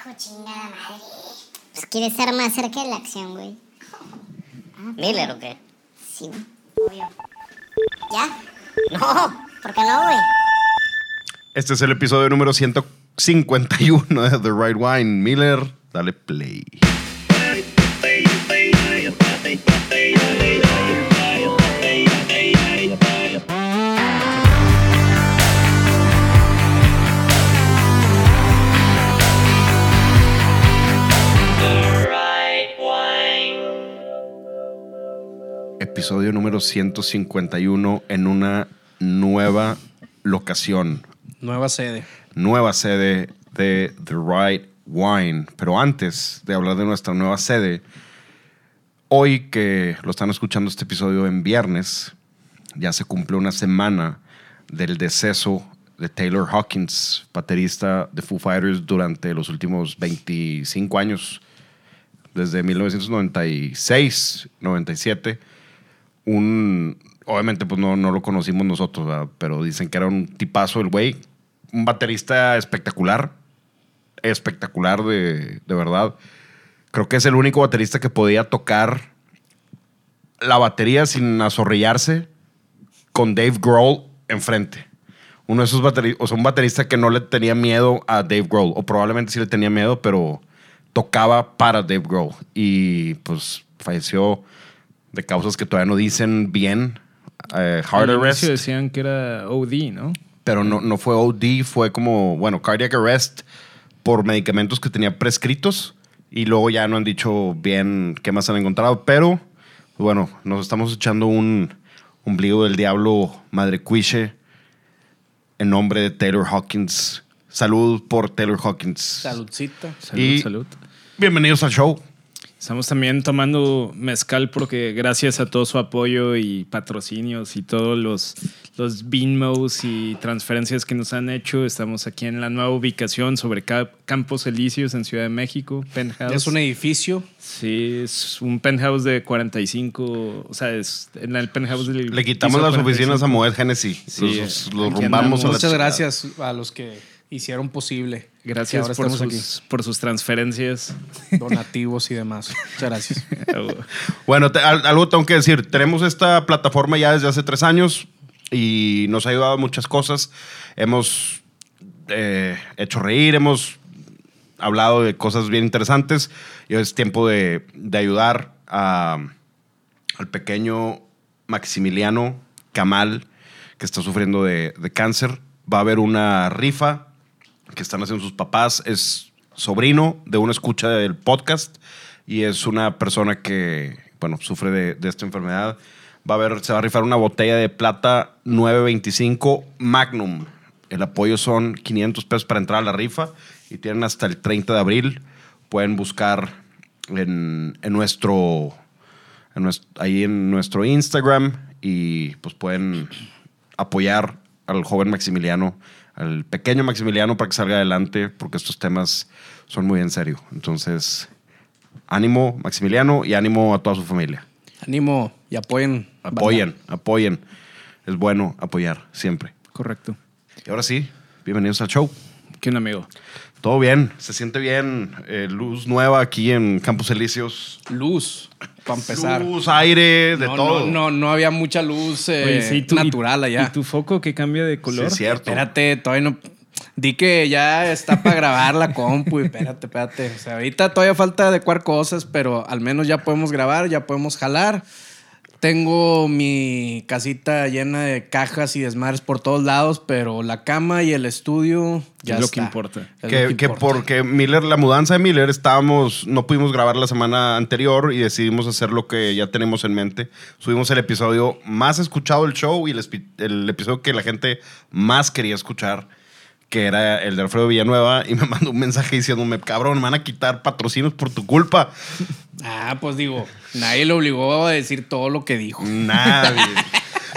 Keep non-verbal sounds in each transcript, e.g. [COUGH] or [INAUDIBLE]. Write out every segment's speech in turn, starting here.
hijo chingada madre. Pues quiere estar más cerca de la acción, güey. ¿Miller o qué? Sí, güey. Obvio. ¿Ya? No. ¿Por qué no, güey? Este es el episodio número 151 de The Right Wine. Miller, dale play. Episodio número 151 en una nueva locación, Nueva sede. nueva sede de The Right Wine. Pero antes de hablar de nuestra nueva sede, hoy que lo están escuchando este episodio en viernes, ya se cumple una semana del deceso de Taylor Hawkins, baterista de Foo Fighters durante los últimos 25 años, desde 1996, 97. Un, obviamente pues no, no lo conocimos nosotros, pero dicen que era un tipazo el güey, un baterista espectacular, espectacular de, de verdad. Creo que es el único baterista que podía tocar la batería sin azorrillarse con Dave Grohl enfrente. Uno de esos bateristas, o un baterista que no le tenía miedo a Dave Grohl, o probablemente sí le tenía miedo, pero tocaba para Dave Grohl. Y pues falleció de causas que todavía no dicen bien. eh, heart Al arrest decían que era OD, ¿no? pero no, no fue OD, fue como, bueno, cardiac arrest por medicamentos que tenía prescritos y luego ya no han dicho bien qué más han encontrado, pero bueno, nos estamos echando un ombligo del diablo madre cuiche en nombre de Taylor Hawkins. Salud por Taylor Hawkins. Saludcita. Salud, Y- salud. Bienvenidos al show. Estamos también tomando mezcal porque gracias a todo su apoyo y patrocinios y todos los, los Binmos y transferencias que nos han hecho, estamos aquí en la nueva ubicación sobre Ca- Campos Elíseos en Ciudad de México, penthouse. Es un edificio. Sí, es un penthouse de 45, o sea, es en el penthouse del Le quitamos las oficinas a 45. Moet Genesis. Sí, los los rumbamos a. Muchas gracias a los que hicieron posible. Gracias ahora por sus, por sus transferencias. aquí. [LAUGHS] Donativos y demás. Muchas gracias. [LAUGHS] Bueno, te- algo tengo que decir. Tenemos esta plataforma ya desde hace tres años y nos ha ayudado a muchas cosas. Hemos eh, hecho reír, hemos hablado de cosas bien interesantes y es tiempo de, de ayudar a- al pequeño Maximiliano Kamal que está sufriendo de, de cáncer. Va a haber una rifa que están haciendo sus papás. Es sobrino de una escucha del podcast y es una persona que, bueno, sufre de, esta enfermedad. Va a haber, se va a rifar una botella de plata 925 Magnum. El apoyo son 500 pesos para entrar a la rifa y tienen hasta el 30 de abril. Pueden buscar en, en nuestro, en nues- ahí en nuestro Instagram y pues pueden apoyar al joven Maximiliano, al pequeño Maximiliano para que salga adelante, porque estos temas son muy en serio. Entonces, ánimo Maximiliano y ánimo a toda su familia. Ánimo y apoyen. Apoyen, apoyen. Es bueno apoyar siempre. Correcto. Y ahora sí, bienvenidos al show. ¿Qué un amigo? Todo bien, se siente bien. eh, luz nueva aquí en Campos Elíseos. Luz, para empezar. Luz, aire, de no, todo. No, no, no había mucha luz eh, Oye, sí, tú- natural allá. ¿Y tu foco que cambia de Sí, color? es cierto. Espérate, todavía no. Di que ya está para grabar la compu y espérate, espérate. O sea, ahorita todavía falta adecuar cosas, pero al menos ya podemos grabar, ya podemos jalar. Tengo mi casita llena de cajas y desmadres por todos lados, pero la cama y el estudio ya Es lo está. que importa. Es que, lo que importa. porque Miller, la mudanza de Miller, estábamos, no pudimos grabar la semana anterior y decidimos hacer lo que ya tenemos en mente. Subimos el episodio más escuchado del show y el episodio que la gente más quería escuchar, que era el de Alfredo Villanueva, y me [LAUGHS] mandó un mensaje diciéndome, cabrón, me van a quitar patrocinios por tu culpa. Ah, pues digo, nadie le obligó a decir todo lo que dijo. Nadie.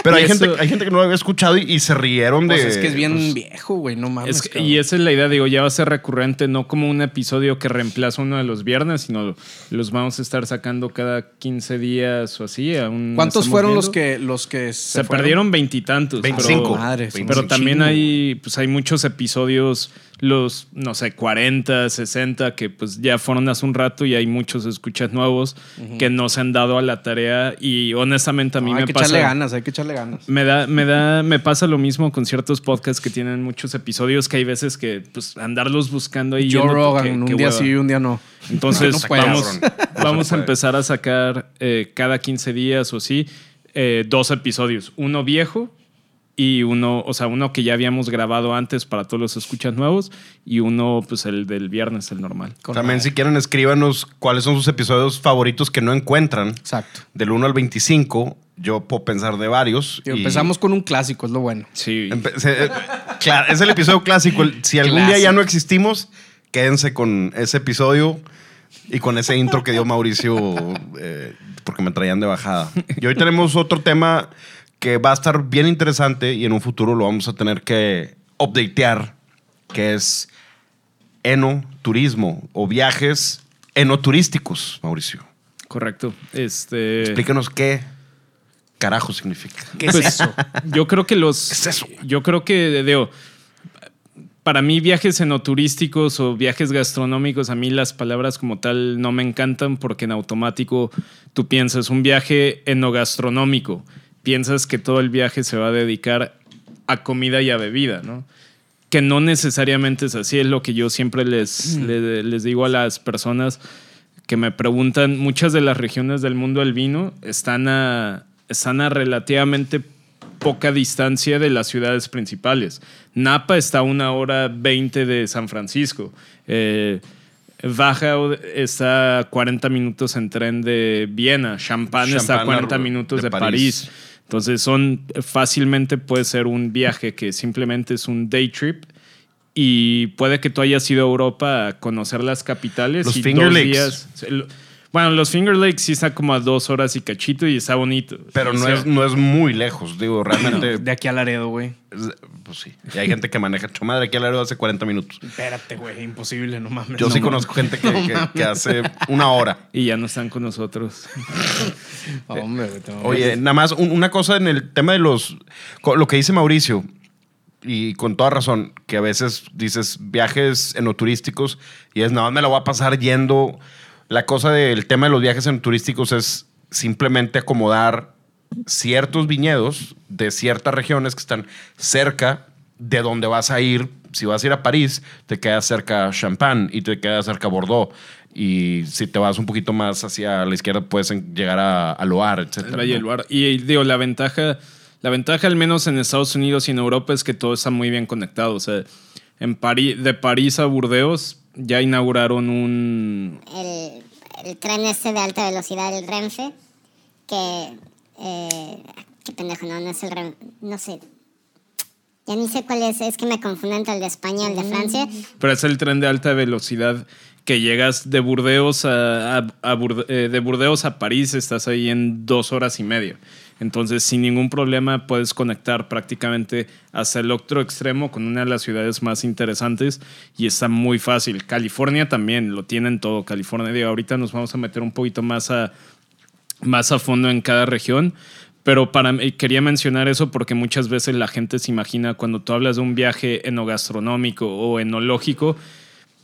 Pero hay gente, eso- hay gente que no lo había escuchado y, y se rieron de... Pues es que es bien pues, viejo, güey, no mames. Es que- cabrón. y esa es la idea, digo, ya va a ser recurrente, no como un episodio que reemplaza uno de los viernes, sino los vamos a estar sacando cada 15 días o así. aún ¿Cuántos fueron los que, los que se, Se, perdieron veintitantos. 25. Pero, Madre, pero también chingo, hay, pues hay muchos episodios los, no sé, 40, 60, que pues ya fueron hace un rato y hay muchos escuchas nuevos que no se han dado a la tarea y honestamente a mí No, me hay que pasa... echarle ganas, hay que echarle ganas. Me da, me da, me pasa lo mismo con ciertos podcasts que tienen muchos episodios que hay veces que pues andarlos buscando ahí. Joe Rogan, un día hueva. sí y un día no. Entonces No, no puede, vamos, vamos a empezar a sacar eh, cada 15 días o así eh, dos episodios. Uno viejo y uno, o sea, uno que ya habíamos grabado antes para todos los escuchas nuevos y uno, pues el del viernes, el normal. Con También madre. si quieren escríbanos cuáles son sus episodios favoritos que no encuentran. Exacto. Del 1 al 25, yo puedo pensar de varios. Tío, y- empezamos con un clásico, es lo bueno. Sí. Empe- se- eh, claro, es el episodio clásico. Si algún día ya Clásico. no existimos, quédense con ese episodio y con ese intro que dio Mauricio eh, porque me traían de bajada. Y hoy tenemos otro tema que va a estar bien interesante y en un futuro lo vamos a tener que updatear, que es enoturismo o viajes enoturísticos, Mauricio. Correcto. Este. Explícanos qué carajo significa. ¿Qué es Pues, eso? Yo creo que los. ¿Qué es eso? Yo creo que, digo, para mí viajes enoturísticos o viajes gastronómicos, a mí las palabras como tal no me encantan porque en automático tú piensas un viaje enogastronómico, piensas que todo el viaje se va a dedicar a comida y a bebida, ¿no? Que no necesariamente es así, es lo que yo siempre les, le- les digo a las personas que me preguntan, muchas de las regiones del mundo del vino están a, están a relativamente poca distancia de las ciudades principales. Napa está a una hora 20 de San Francisco. Eh, Baja está a 40 minutos en tren de Viena. Champagne, está a Champagne 40 minutos de de, París. París. Entonces son fácilmente puede ser un viaje que simplemente es un day trip y puede que tú hayas ido a Europa a conocer las capitales Los y Finger dos Lakes. días. Bueno, los Finger Lakes sí está como a dos horas y cachito y está bonito. Pero no es, no es muy lejos, digo, realmente. De aquí a Laredo, güey. es- Pues sí. Y hay gente que maneja hecho madre aquí al aeropuerto hace 40 minutos. Espérate, güey, imposible, no mames. Yo No sí mames. conozco gente que, que- que hace una hora. Y ya no están con nosotros. [LAUGHS] Hombre, Oye, nada más un- una cosa en el tema de los. Lo que dice Mauricio, y con toda razón, que a veces dices viajes enoturísticos y es nada más me la voy a pasar yendo. La cosa del tema de los viajes enoturísticos es simplemente acomodar ciertos viñedos de ciertas regiones que están cerca de donde vas a ir. Si vas a ir a París, te queda cerca Champagne y te queda cerca Bordeaux. Y si te vas un poquito más hacia la izquierda, puedes en- llegar a, a Loire, etc. El Valle del Loire. Y digo, la ventaja, la ventaja al menos en Estados Unidos y en Europa es que todo está muy bien conectado. O sea, en París, de París a Burdeos ya inauguraron un... El, el tren este de alta velocidad, el Renfe, que... eh, qué pendejo, no, no es el Renfe, no sé. Ya ni sé cuál es, es que me confundo entre el de España y el de Francia. Pero es el tren de alta velocidad que llegas de Burdeos a, a- a Burde- eh, de Burdeos a París, estás ahí en dos horas y media. Entonces, sin ningún problema, puedes conectar prácticamente hasta el otro extremo con una de las ciudades más interesantes y está muy fácil. California también lo tienen todo. California, digo, ahorita nos vamos a meter un poquito más a, más a fondo en cada región. Pero para quería mencionar eso porque muchas veces la gente se imagina cuando tú hablas de un viaje enogastronómico o enológico,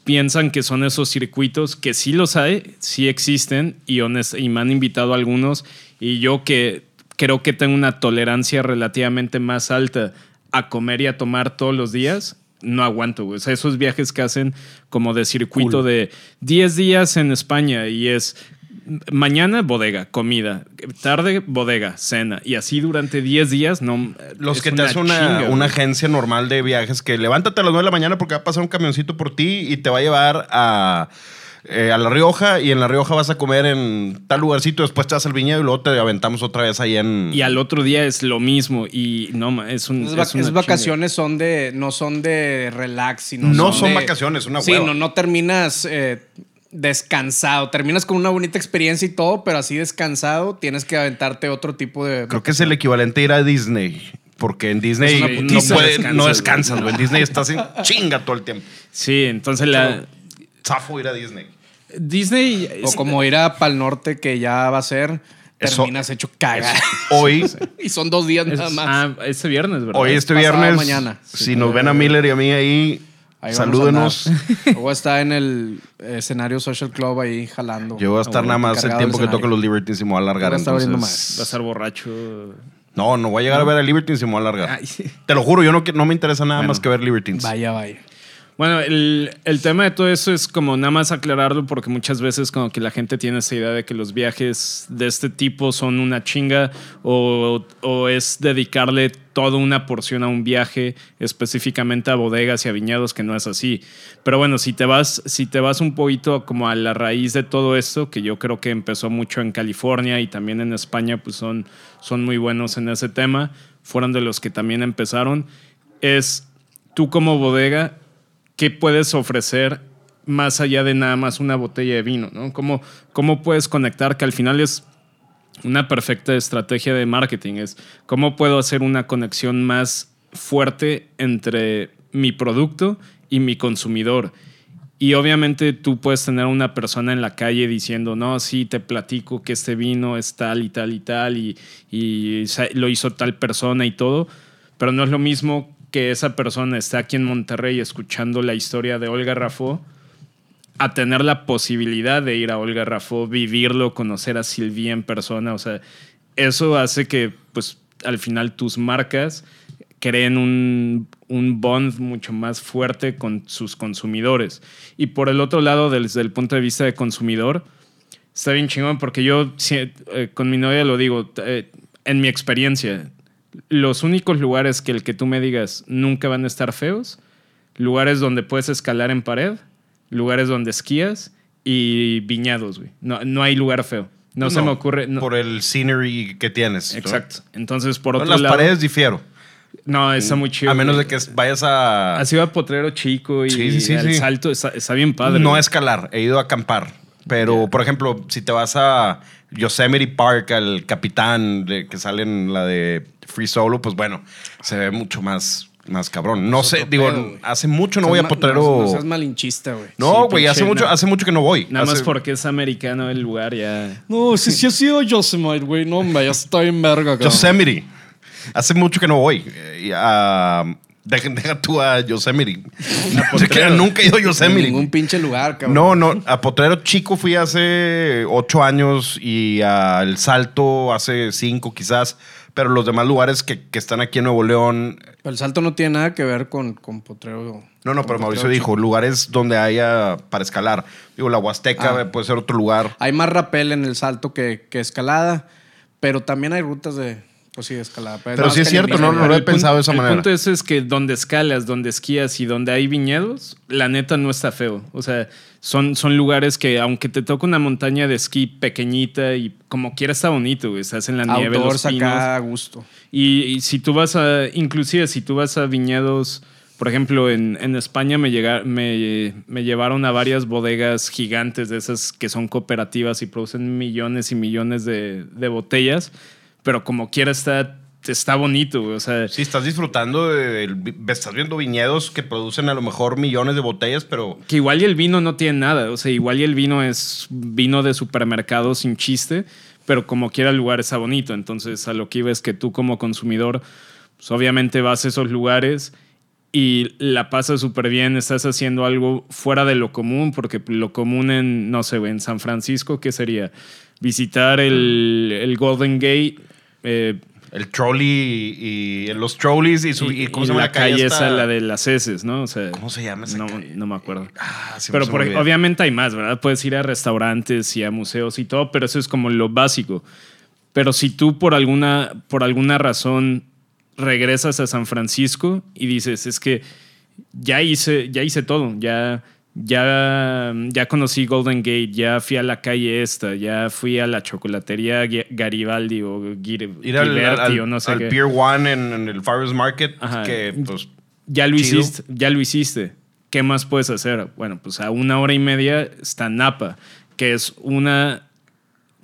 piensan que son esos circuitos que sí los hay, sí existen y, honest- y me han invitado algunos y yo que creo que tengo una tolerancia relativamente más alta a comer y a tomar todos los días, no aguanto, güey. O sea, esos viajes que hacen como de circuito de 10 días en España y es mañana bodega, comida, tarde bodega, cena y así durante 10 días, no. Los que te hace una, chinga, una agencia normal de viajes que levántate a las 9 de la mañana porque va a pasar un camioncito por ti y te va a llevar a, eh, a La Rioja y en La Rioja vas a comer en tal lugarcito, después te vas al viñedo y luego te aventamos otra vez ahí en... Y al otro día es lo mismo y no, es un. Es vacaciones son de, no son de relax, sino No son de- vacaciones, una Sí, hueva. no, no terminas eh, descansado. Terminas con una bonita experiencia y todo, pero así descansado tienes que aventarte otro tipo de. Creo que es el equivalente a ir a Disney. Porque en Disney no, puede- Descansas, no descansas, güey. En Disney estás en chinga todo el tiempo. Sí, entonces la. Zafo ir a Disney. Disney. O como ir a Pal Norte, que ya va a ser, Eso- terminas hecho caga. Hoy, [LAUGHS] y son dos días es- nada más. ah, este viernes, ¿verdad? hoy este pasado viernes, mañana. si nos ven a Miller y a mí ahí, Ahí vamos a Salúdenos. andar. [LAUGHS] Luego está en el escenario Social Club ahí jalando. Yo voy a estar nada más el encargado tiempo del que toque escenario. los Libertines y me voy a alargar. Voy a estar entonces- Va a estar borracho. No, no voy a llegar a ver a Libertines y me voy a alargar. Ay, sí. Te lo juro, yo no, que- no me interesa nada Bueno. más que ver Libertines. Vaya, vaya. Bueno, el, el tema de todo eso es como nada más aclararlo porque muchas veces como que la gente tiene esa idea de que los viajes de este tipo son una chinga o, o es dedicarle toda una porción a un viaje específicamente a bodegas y a viñedos que no es así. Pero bueno, si te vas, si te vas un poquito como a la raíz de todo esto, que yo creo que empezó mucho en California y también en España, pues son, son muy buenos en ese tema, fueron de los que también empezaron, es tú como bodega ¿qué puedes ofrecer más allá de nada más una botella de vino? ¿no? ¿Cómo, ¿Cómo puedes conectar? Que al final es una perfecta estrategia de marketing. Es cómo puedo hacer una conexión más fuerte entre mi producto y mi consumidor. Y obviamente tú puedes tener una persona en la calle diciendo, no, sí, te platico que este vino es tal y tal y tal y, y lo hizo tal persona y todo, pero no es lo mismo que esa persona esté aquí en Monterrey escuchando la historia de Olga Rafó a tener la posibilidad de ir a Olga Rafó, vivirlo, conocer a Silvia en persona. O sea, eso hace que, pues, al final tus marcas creen un, un bond mucho más fuerte con sus consumidores. Y por el otro lado, desde el punto de vista de consumidor, está bien chingón porque yo eh, con mi novia lo digo, eh, en mi experiencia, los únicos lugares que el que tú me digas nunca van a estar feos, lugares donde puedes escalar en pared, lugares donde esquías y viñados, güey. No, no hay lugar feo. No, se me ocurre. no- Por el scenery que tienes. ¿no? Exacto. Entonces, por otro las lado. paredes difiero. No, está muy chido. a menos de que vayas a. Así va Potrero Chico y Sí, sí, sí. salto está, está bien padre. no escalar, he ido a acampar. Pero, por ejemplo, si te vas a Yosemite Park, al capitán de, que sale en la de Free Solo, pues bueno, se ve mucho más, más cabrón. No Es sé, digo, pedo, hace mucho no voy a Potrero. No, no seas malinchista, güey. No, Sí, güey, hace mucho, no. hace mucho que no voy. Nada más porque es americano el lugar ya. No, si sí ha sido Yosemite, güey. No, hombre, ya está en verga, cabrón. Yosemite. Hace mucho que no voy. Eh, a- deja, deja tú a Yosemite. [LAUGHS] Yo que nunca he ido a En Yosemite. ningún pinche lugar, cabrón. No, no, a Potrero Chico fui hace ocho años y al Salto hace cinco quizás, pero los demás lugares que, que están aquí en Nuevo León, El salto no tiene nada que ver con, con Potrero. no, no, pero Mauricio Potrero dijo, lugares donde haya para escalar. Digo, la Huasteca Ah. puede ser otro lugar. Hay más rappel en el salto que, que escalada, pero también hay rutas de, pues sí, escalada. Pero no, sí es cierto, no, no lo he El pensado de esa el manera. punto es, es que donde escalas, donde esquías y donde hay viñedos, la neta no está feo. O sea, son, son lugares que aunque te toca una montaña de esquí pequeñita y como quiera está bonito, güey. Estás en la nieve, los pinos. acá a gusto. Y, y si tú vas a, inclusive si tú vas a viñedos, por ejemplo, en, en España me, llega- me, me llevaron a varias bodegas gigantes de esas que son cooperativas y producen millones y millones de, de botellas, pero como quiera está, está bonito, güey. O sea, Sí, estás disfrutando, de, vi- estás viendo viñedos que producen a lo mejor millones de botellas, pero que igual y el vino no tiene nada, o sea, igual y el vino es vino de supermercado sin chiste, pero como quiera el lugar está bonito, entonces a lo que iba es que tú como consumidor, pues obviamente vas a esos lugares y la pasas súper bien, estás haciendo algo fuera de lo común, porque lo común en, no sé, en San Francisco, ¿qué sería? Visitar el, el Golden Gate. Eh, el trolley y, y los trolleys y, su, y, ¿cómo y se llama la calle esa, la de las heces, ¿no? O sea, ¿Cómo se llama esa no, calle? no me acuerdo. Ah, sí, pero por- obviamente hay más, ¿verdad? Puedes ir a restaurantes y a museos y todo, pero eso es como lo básico. Pero si tú por alguna, por alguna razón regresas a San Francisco y dices, es que ya hice, ya hice todo, ya, ya, ya conocí Golden Gate, ya fui a la calle esta, ya fui a la chocolatería Garibaldi o Gir- Ir al, Ghiberti al- o no sé al qué. Pier One en, en el Farmers Market, Ajá. que pues Ya lo Chido. hiciste, ya lo hiciste. ¿Qué más puedes hacer? Bueno, pues a una hora y media está Napa, que es una.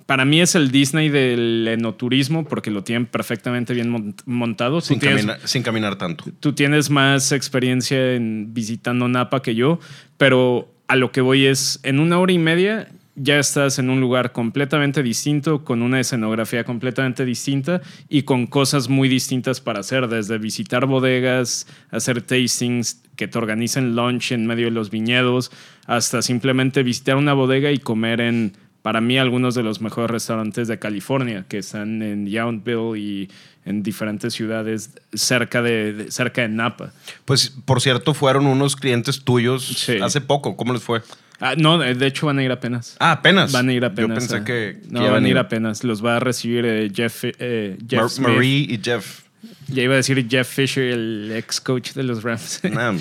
Para mí es el Disney del enoturismo porque lo tienen perfectamente bien mon- montado. Sin, tienes, caminar, sin caminar tanto. tú tienes más experiencia en visitando Napa que yo, pero a lo que voy es, en una hora y media ya estás en un lugar completamente distinto, con una escenografía completamente distinta y con cosas muy distintas para hacer, desde visitar bodegas, hacer tastings, que te organicen lunch en medio de los viñedos, hasta simplemente visitar una bodega y comer en, para mí, algunos de los mejores restaurantes de California, que están en Yountville y en diferentes ciudades cerca de, de- cerca de Napa. Pues, por cierto, fueron unos clientes tuyos Sí. hace poco. ¿Cómo les fue? Ah, no, de hecho van a ir apenas. Ah, apenas. Van a ir apenas. Yo pensé ah. que, No, van a ir apenas. Los va a recibir eh, Jeff, eh, Jeff Mar- Smith. Marie y Jeff. Ya iba a decir Jeff Fisher, el ex coach de los Rams. [LAUGHS] Nah,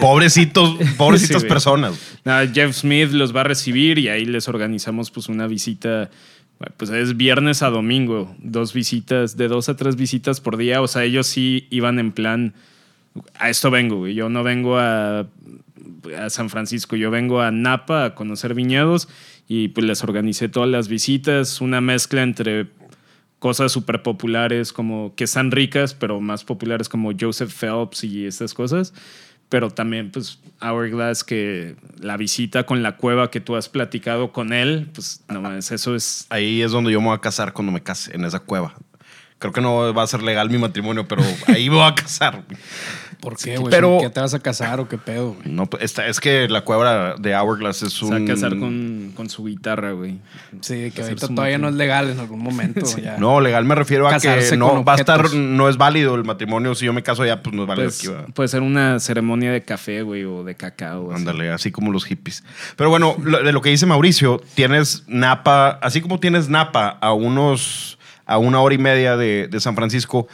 pobrecitos, pobrecitas Sí, personas. Jeff Smith los va a recibir y ahí les organizamos pues una visita. Pues es viernes a domingo, dos visitas, de dos a tres visitas por día. O sea, ellos sí iban en plan, a esto vengo, güey. Yo no vengo a, a San Francisco, yo vengo a Napa a conocer viñedos y pues les organicé todas las visitas, una mezcla entre cosas súper populares como que están ricas, pero más populares como Joseph Phelps y estas cosas. Pero también, pues, Hourglass, que la visita con la cueva que tú has platicado con él, pues, no mames, eso es. Ahí es donde yo me voy a casar cuando me case, en esa cueva. Creo que no va a ser legal mi matrimonio, pero ahí me voy a casar. ¿Por qué, güey? Pero- ¿Qué te vas a casar o qué pedo, güey? No, pues, esta- es que la cueva de Hourglass es Se un... va a casar con, con su guitarra, güey. Sí, que ahorita todavía no es legal en algún momento. [LAUGHS] ya. No, legal me refiero a que no con va a estar, no es válido el matrimonio. Si yo me caso ya, pues no es válido Pues, aquí, puede ser una ceremonia de café, güey, o de cacao. así. Ándale, así como los hippies. Pero bueno, lo- de lo que dice Mauricio, tienes Napa, así como tienes Napa a unos, a una hora y media de, de San Francisco,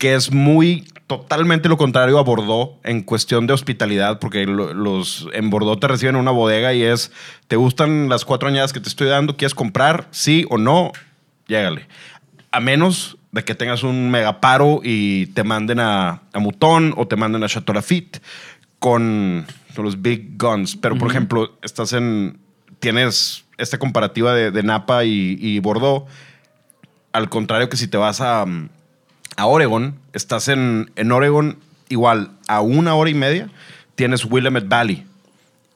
que es muy totalmente lo contrario a Bordeaux en cuestión de hospitalidad, porque lo- los en Bordeaux te reciben en una bodega y es, ¿te gustan las cuatro añadas que te estoy dando? ¿Quieres comprar? Sí o no, llégale. A menos de que tengas un megaparo y te manden a, a Mouton o te manden a Chateau Lafitte con, con los big guns. Pero, por ejemplo, estás en. Tienes esta comparativa de, de Napa y, y Bordeaux. Al contrario que si te vas a, a Oregon, estás en, en Oregon igual a una hora y media, tienes Willamette Valley.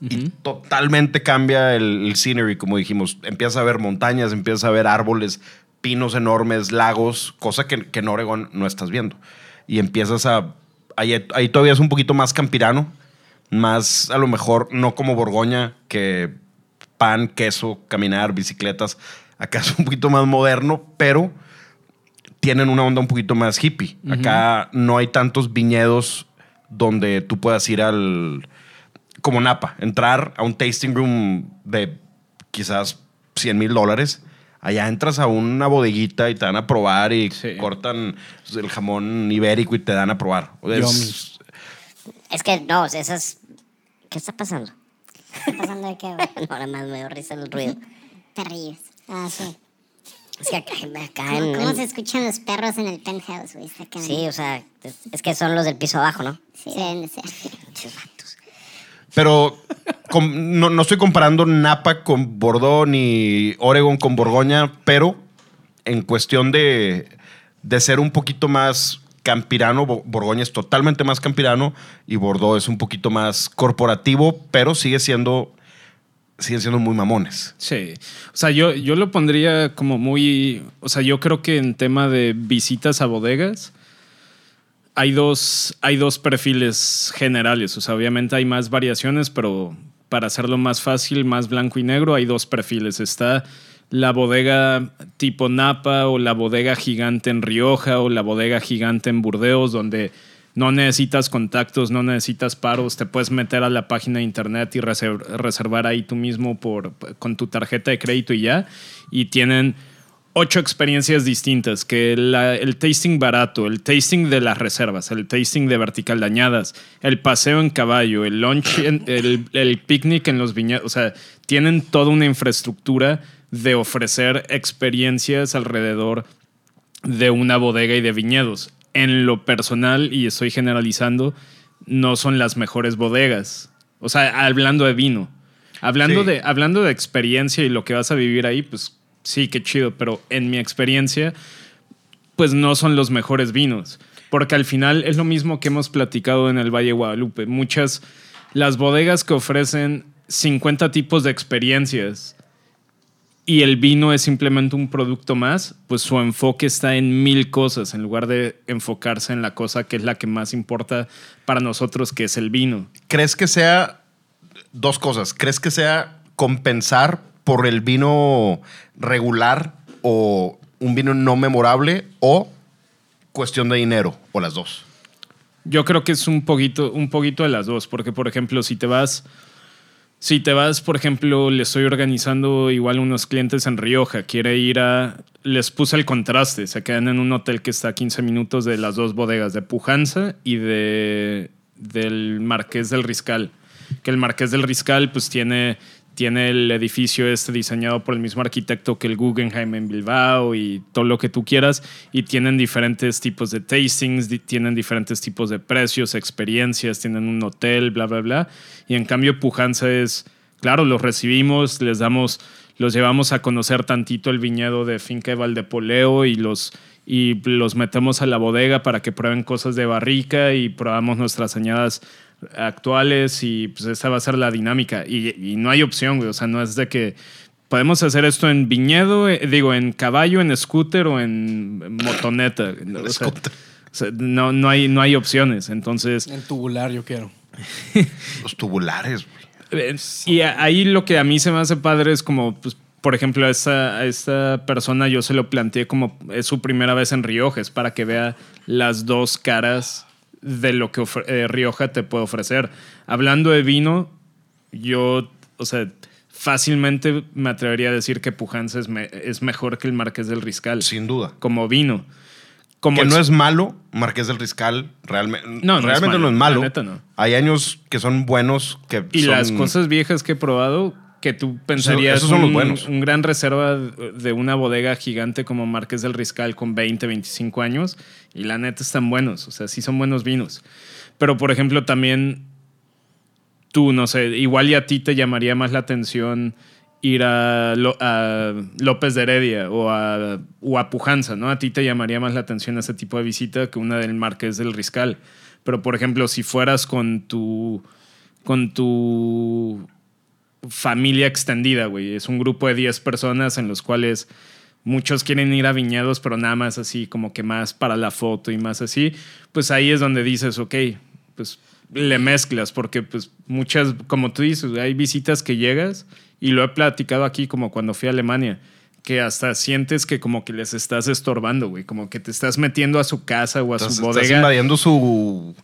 Y totalmente cambia el, el scenery, como dijimos. Empiezas a ver montañas, empiezas a ver árboles, pinos enormes, lagos, cosa que, que en Oregon no estás viendo. Y empiezas a... Ahí, ahí todavía es un poquito más campirano, más a lo mejor no como Borgoña, que pan, queso, caminar, bicicletas. Acá es un poquito más moderno, pero tienen una onda un poquito más hippie. Acá no hay tantos viñedos donde tú puedas ir al. como Napa, entrar a un tasting room de quizás 100 mil dólares. Allá entras a una bodeguita y te dan a probar y Sí. cortan el jamón ibérico y te dan a probar. Es- Es que no, esas. ¿Qué está pasando? ¿Qué está pasando de qué, güey? [LAUGHS] Ahora más me dio risa el ruido. Te ríes. Ah, sí. Es que acá, acá ¿Cómo, en. cómo en- se escuchan los perros en el penthouse, güey? Sí, o sea, es, es que son los del piso abajo, ¿no? Sí, deben de ser. Pero com- no, no estoy comparando Napa con Bordeaux ni Oregon con Borgoña, pero en cuestión de, de ser un poquito más campirano, Bo- Borgoña es totalmente más campirano y Bordeaux es un poquito más corporativo, pero sigue siendo, siguen siendo muy mamones. Sí. O sea, yo, yo lo pondría como muy. O sea, yo creo que en tema de visitas a bodegas. Hay dos, hay dos perfiles generales. O sea, obviamente hay más variaciones, pero para hacerlo más fácil, más blanco y negro, hay dos perfiles. Está la bodega tipo Napa o la bodega gigante en Rioja o la bodega gigante en Burdeos, donde no necesitas contactos, no necesitas paros, te puedes meter a la página de internet y reser- reservar ahí tú mismo por, con tu tarjeta de crédito y ya. Y tienen ocho experiencias distintas, que el tasting barato, el tasting de las reservas, el tasting de vertical dañadas, el paseo en caballo, el lunch, el, el picnic en los viñedos, o sea, tienen toda una infraestructura de ofrecer experiencias alrededor de una bodega y de viñedos. En lo personal, y estoy generalizando, no son las mejores bodegas. O sea, hablando de vino. Hablando, Sí. de, hablando de experiencia y lo que vas a vivir ahí, pues sí, qué chido. Pero en mi experiencia, pues no son los mejores vinos. Porque al final es lo mismo que hemos platicado en el Valle de Guadalupe. Muchas, las bodegas que ofrecen 50 tipos de experiencias y el vino es simplemente un producto más, pues su enfoque está en mil cosas, en lugar de enfocarse en la cosa que es la que más importa para nosotros, que es el vino. ¿Crees que sea dos cosas? ¿Crees que sea compensar por el vino regular o un vino no memorable o cuestión de dinero o las dos? Yo creo que es un poquito, un poquito de las dos, porque por ejemplo, si te vas, si te vas, por ejemplo, le estoy organizando igual unos clientes en Rioja, quiere ir a, les puse el contraste, se quedan en un hotel que está a 15 minutos de las dos bodegas, de Pujanza y de, del Marqués del Riscal, que el Marqués del Riscal pues tiene tiene el edificio este diseñado por el mismo arquitecto que el Guggenheim en Bilbao y todo lo que tú quieras. Y tienen diferentes tipos de tastings, tienen diferentes tipos de precios, experiencias, tienen un hotel, bla, bla, bla. Y en cambio Pujanza es, claro, los recibimos, les damos, los llevamos a conocer tantito el viñedo de Finca de Valdepoleo y los y los metemos a la bodega para que prueben cosas de barrica y probamos nuestras añadas actuales y pues esa va a ser la dinámica. Y, y no hay opción, güey. O sea, no es de que podemos hacer esto en viñedo, eh, digo, en caballo, en scooter o en motoneta. [LAUGHS] O sea, Scooter. o sea, no, no, hay, no hay opciones. Entonces, En tubular yo quiero. [LAUGHS] Los tubulares, güey. eh, y ahí lo que a mí se me hace padre es como, pues, por ejemplo, a esta, a esta persona yo se lo planteé como es su primera vez en Rioja, es para que vea las dos caras de lo que eh, Rioja te puede ofrecer. Hablando de vino, yo, o sea, fácilmente me atrevería a decir que Pujanza es, me- es mejor que el Marqués del Riscal. Sin duda. Como vino. Como que no es malo, Marqués del Riscal, realmente No, no es realmente malo, no es malo. la neta no. Hay años que son buenos que Y son- las cosas viejas que he probado, que tú pensarías esos son los un, buenos. un gran reserva de una bodega gigante como Marqués del Riscal con 20, 25 años, y la neta están buenos, o sea, sí son buenos vinos. Pero, por ejemplo, también tú, no sé, igual y a ti te llamaría más la atención ir a, a López de Heredia o a, o a Pujanza, ¿no? A ti te llamaría más la atención ese tipo de visita que una del Marqués del Riscal. Pero, por ejemplo, si fueras con tu, con tu familia extendida, güey, es un grupo de 10 personas en los cuales muchos quieren ir a viñedos, pero nada más así, como que más para la foto y más así, pues ahí es donde dices, ok, pues le mezclas, porque pues muchas, como tú dices, hay visitas que llegas y lo he platicado aquí como cuando fui a Alemania, que hasta sientes que como que les estás estorbando, güey, como que te estás metiendo a su casa o a estás, su estás bodega. invadiendo su,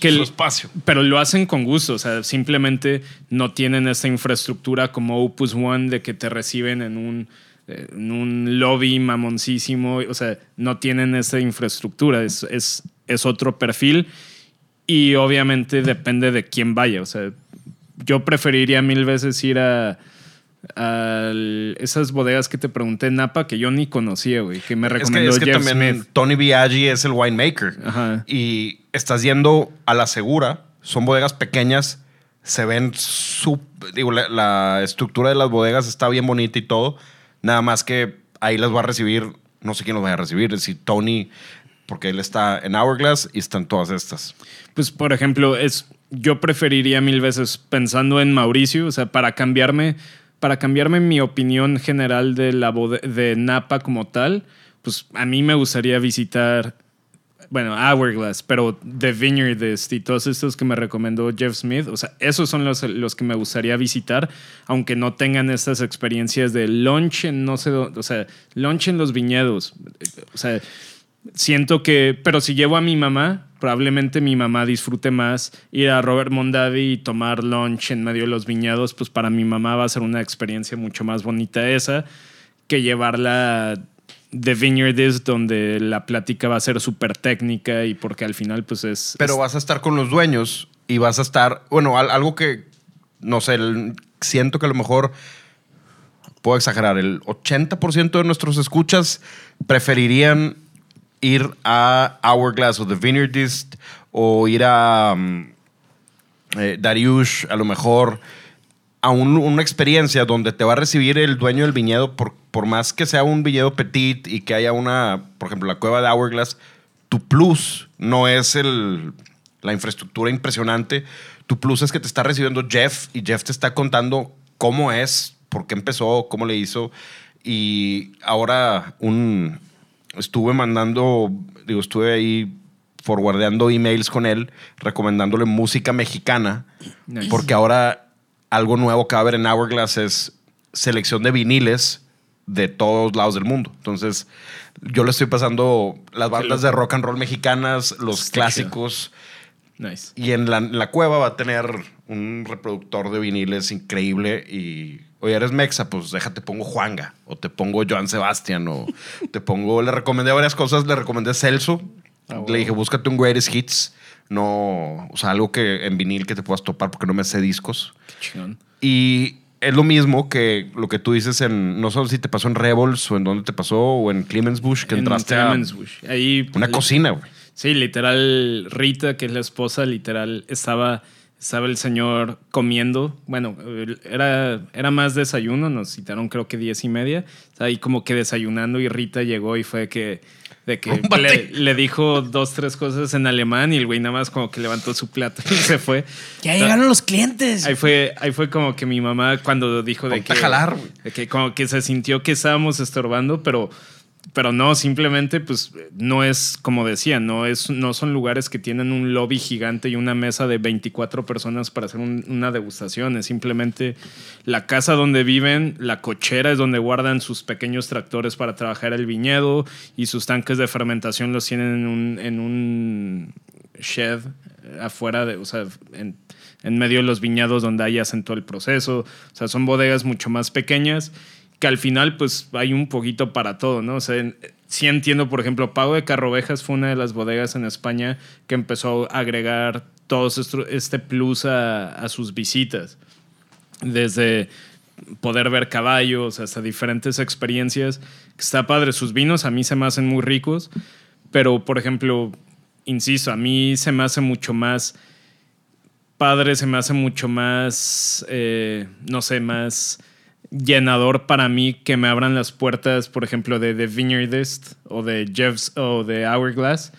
que su el- espacio. pero lo hacen con gusto, o sea, simplemente no tienen esta infraestructura como Opus One de que te reciben en un, en un lobby mamoncísimo, o sea, no tienen esa infraestructura, es, es, es otro perfil y obviamente depende de quién vaya, o sea, yo preferiría mil veces ir a, a esas bodegas que te pregunté en Napa que yo ni conocía, güey, que me Es que, recomendó es que Jeff también Smith. Tony Biaggi es el winemaker. Ajá. Y estás yendo a la segura, son bodegas pequeñas, se ven sup- digo, la, estructura de las bodegas está bien bonita y todo. Nada más que ahí las va a recibir, no sé quién los va a recibir, si Tony, porque él está en Hourglass y están todas estas. Pues, por ejemplo, es, yo preferiría mil veces pensando en Mauricio, o sea, para cambiarme, para cambiarme mi opinión general de la de Napa como tal, pues a mí me gustaría visitar, bueno, Hourglass, pero The Vineyardist y todos estos que me recomendó Jeff Smith, o sea, esos son los, los que me gustaría visitar, aunque no tengan estas experiencias de lunch en no sé dónde, o sea, lunch en los viñedos, o sea, siento que, pero si llevo a mi mamá, probablemente mi mamá disfrute más ir a Robert Mondavi y tomar lunch en medio de los viñedos, pues para mi mamá va a ser una experiencia mucho más bonita esa que llevarla de Vineyardist donde la plática va a ser súper técnica y porque al final pues es... Pero es- vas a estar con los dueños y vas a estar, bueno, al- algo que, no sé, siento que a lo mejor, puedo exagerar, el 80% de nuestros escuchas preferirían ir a Hourglass o The Vineyardist o ir a mm, eh, Dariush, a lo mejor a un- una experiencia donde te va a recibir el dueño del viñedo, por, por más que sea un viñedo petit y que haya una, por ejemplo, la cueva de Hourglass, tu plus no es el, la infraestructura impresionante, tu plus es que te está recibiendo Jeff y Jeff te está contando cómo es por qué empezó, cómo le hizo. Y ahora un, estuve mandando, digo, estuve ahí forwardeando emails con él, recomendándole música mexicana, Nice. porque ahora algo nuevo que va a haber en Hourglass es selección de viniles de todos lados del mundo. Entonces, yo le estoy pasando las bandas de rock and roll mexicanas, los Está clásicos. Nice. Y en la, en la cueva va a tener un reproductor de viniles increíble. Y, oye, eres mexa, pues déjate, pongo Juanga. O te pongo Joan Sebastián. O [LAUGHS] te pongo. Le recomendé varias cosas. Le recomendé Celso. le dije, búscate un Greatest Hits. No, o sea, algo que en vinil que te puedas topar porque no me sé discos. Qué chingón. Y es lo mismo que lo que tú dices en. No sé si te pasó en Rebels o en dónde te pasó o en Clemens Bush, que En entraste Clemens a Bush. Ahí, una cocina, güey. Sí, literal, Rita, que es la esposa, literal, estaba, estaba el señor comiendo. Bueno, era, era más desayuno, nos citaron creo que diez y media. Estaba ahí como que desayunando y Rita llegó y fue que, de que [LAUGHS] le, le dijo dos, tres cosas en alemán y el güey nada más como que levantó su plato y se fue. Ya llegaron los clientes. Ahí fue, ahí fue como que mi mamá cuando dijo de que, jalar, de que como que se sintió que estábamos estorbando, pero, pero no, simplemente pues no es como decía, no, es, no son lugares que tienen un lobby gigante y una mesa de 24 personas para hacer un- una degustación, es simplemente la casa donde viven, la cochera es donde guardan sus pequeños tractores para trabajar el viñedo y sus tanques de fermentación los tienen en un, en un shed afuera de, o sea, en, en medio de los viñados donde ahí hacen todo el proceso. O sea, son bodegas mucho más pequeñas que al final pues hay un poquito para todo, ¿no? O sea, sí entiendo, por ejemplo, Pago de Carrovejas fue una de las bodegas en España que empezó a agregar todo este plus a, a sus visitas. Desde poder ver caballos hasta diferentes experiencias. Está padre, sus vinos a mí se me hacen muy ricos, pero por ejemplo, insisto, a mí se me hace mucho más padre, se me hace mucho más, eh, no sé, más llenador para mí que me abran las puertas, por ejemplo, de The Vineyardist o de Jeff's o de Hourglass,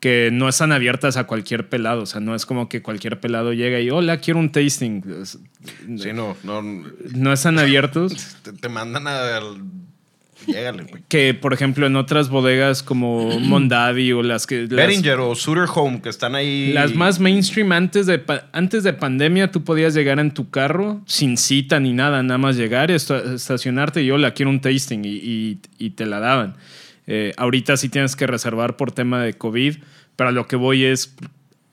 que no están abiertas a cualquier pelado. O sea, no es como que cualquier pelado llega y, hola, quiero un tasting. Sí, no, no. No están abiertos. [LAUGHS] Te, te mandan a. Llégale, güey. Que, por ejemplo, en otras bodegas como [CLEARS THROAT] Mondavi o las que... Beringer o Sutter Home, que están ahí. Las más mainstream antes de, antes de pandemia, tú podías llegar en tu carro sin cita ni nada, nada más llegar, esta- estacionarte y yo la quiero un tasting y, y- y te la daban. Eh, ahorita sí tienes que reservar por tema de COVID, pero a lo que voy es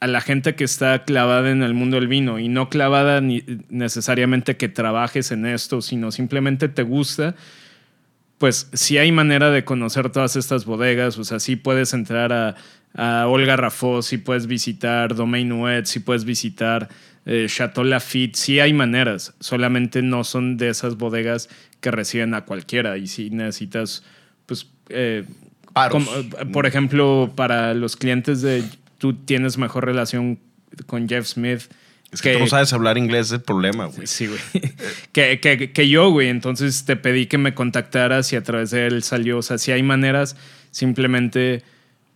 a la gente que está clavada en el mundo del vino y no clavada ni necesariamente que trabajes en esto, sino simplemente te gusta pues sí hay manera de conocer todas estas bodegas, o sea, sí puedes entrar a, a Olga Rafó, sí puedes visitar Domaine Nuet, sí puedes visitar eh, Chateau Lafitte, sí hay maneras, solamente no son de esas bodegas que reciben a cualquiera y si necesitas, pues, eh, como, eh, por ejemplo, para los clientes de, tú tienes mejor relación con Jeff Smith. Es que, tú no sabes hablar inglés, es el problema, güey. Sí, güey. [LAUGHS] que, que, que yo, güey. Entonces te pedí que me contactaras y a través de él salió. O sea, si hay maneras, simplemente,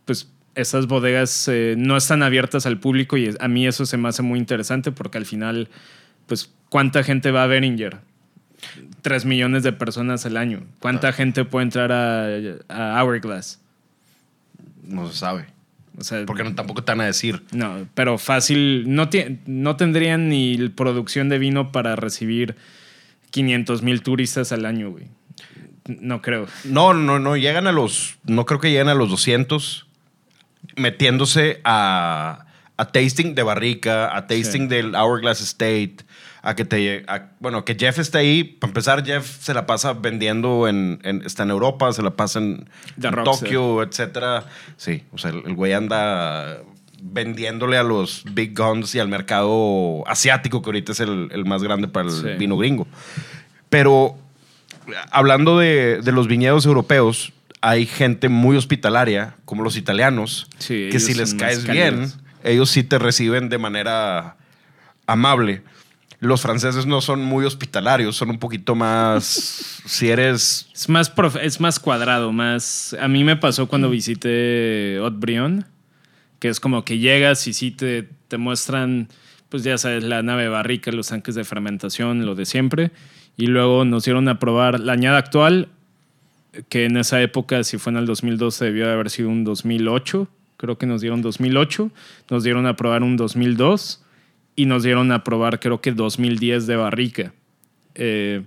pues esas bodegas eh, no están abiertas al público y a mí eso se me hace muy interesante porque al final, pues, ¿cuánta gente va a Beringer? Tres millones de personas al año. ¿Cuánta gente puede entrar a, a Hourglass? No se sabe. O sea, Porque no, tampoco te van a decir. no, pero fácil. No, no tendrían ni producción de vino para recibir 500 mil turistas al año, güey. No creo. No, no, no. Llegan a los. No creo que lleguen a los 200 metiéndose a, a tasting de barrica, a tasting Sí. del Hourglass Estate, a que te. a- bueno, que Jeff esté ahí. Para empezar, Jeff se la pasa vendiendo en, en- está en Europa, se la pasa en, en. Tokio, etcétera. Sí, o sea, el, el güey anda vendiéndole a los big guns y al mercado asiático, que ahorita es el, el más grande para el Sí. vino gringo. Pero hablando de, de los viñedos europeos, hay gente muy hospitalaria, como los italianos, Sí, que si les caes bien, ellos sí te reciben de manera amable. Los franceses no son muy hospitalarios, son un poquito más, [LAUGHS] si eres... Es más, prof- es más cuadrado, más... A mí me pasó cuando visité Haute-Brion, que es como que llegas y sí te, te muestran, pues ya sabes, la nave barrica, los tanques de fermentación, lo de siempre. Y luego nos dieron a probar la añada actual, que en esa época, si fue en el 2012, debió de haber sido un 2008. Creo que nos dieron 2008. Nos dieron a probar un 2002 y nos dieron a probar, creo que 2010 de barrica. Eh,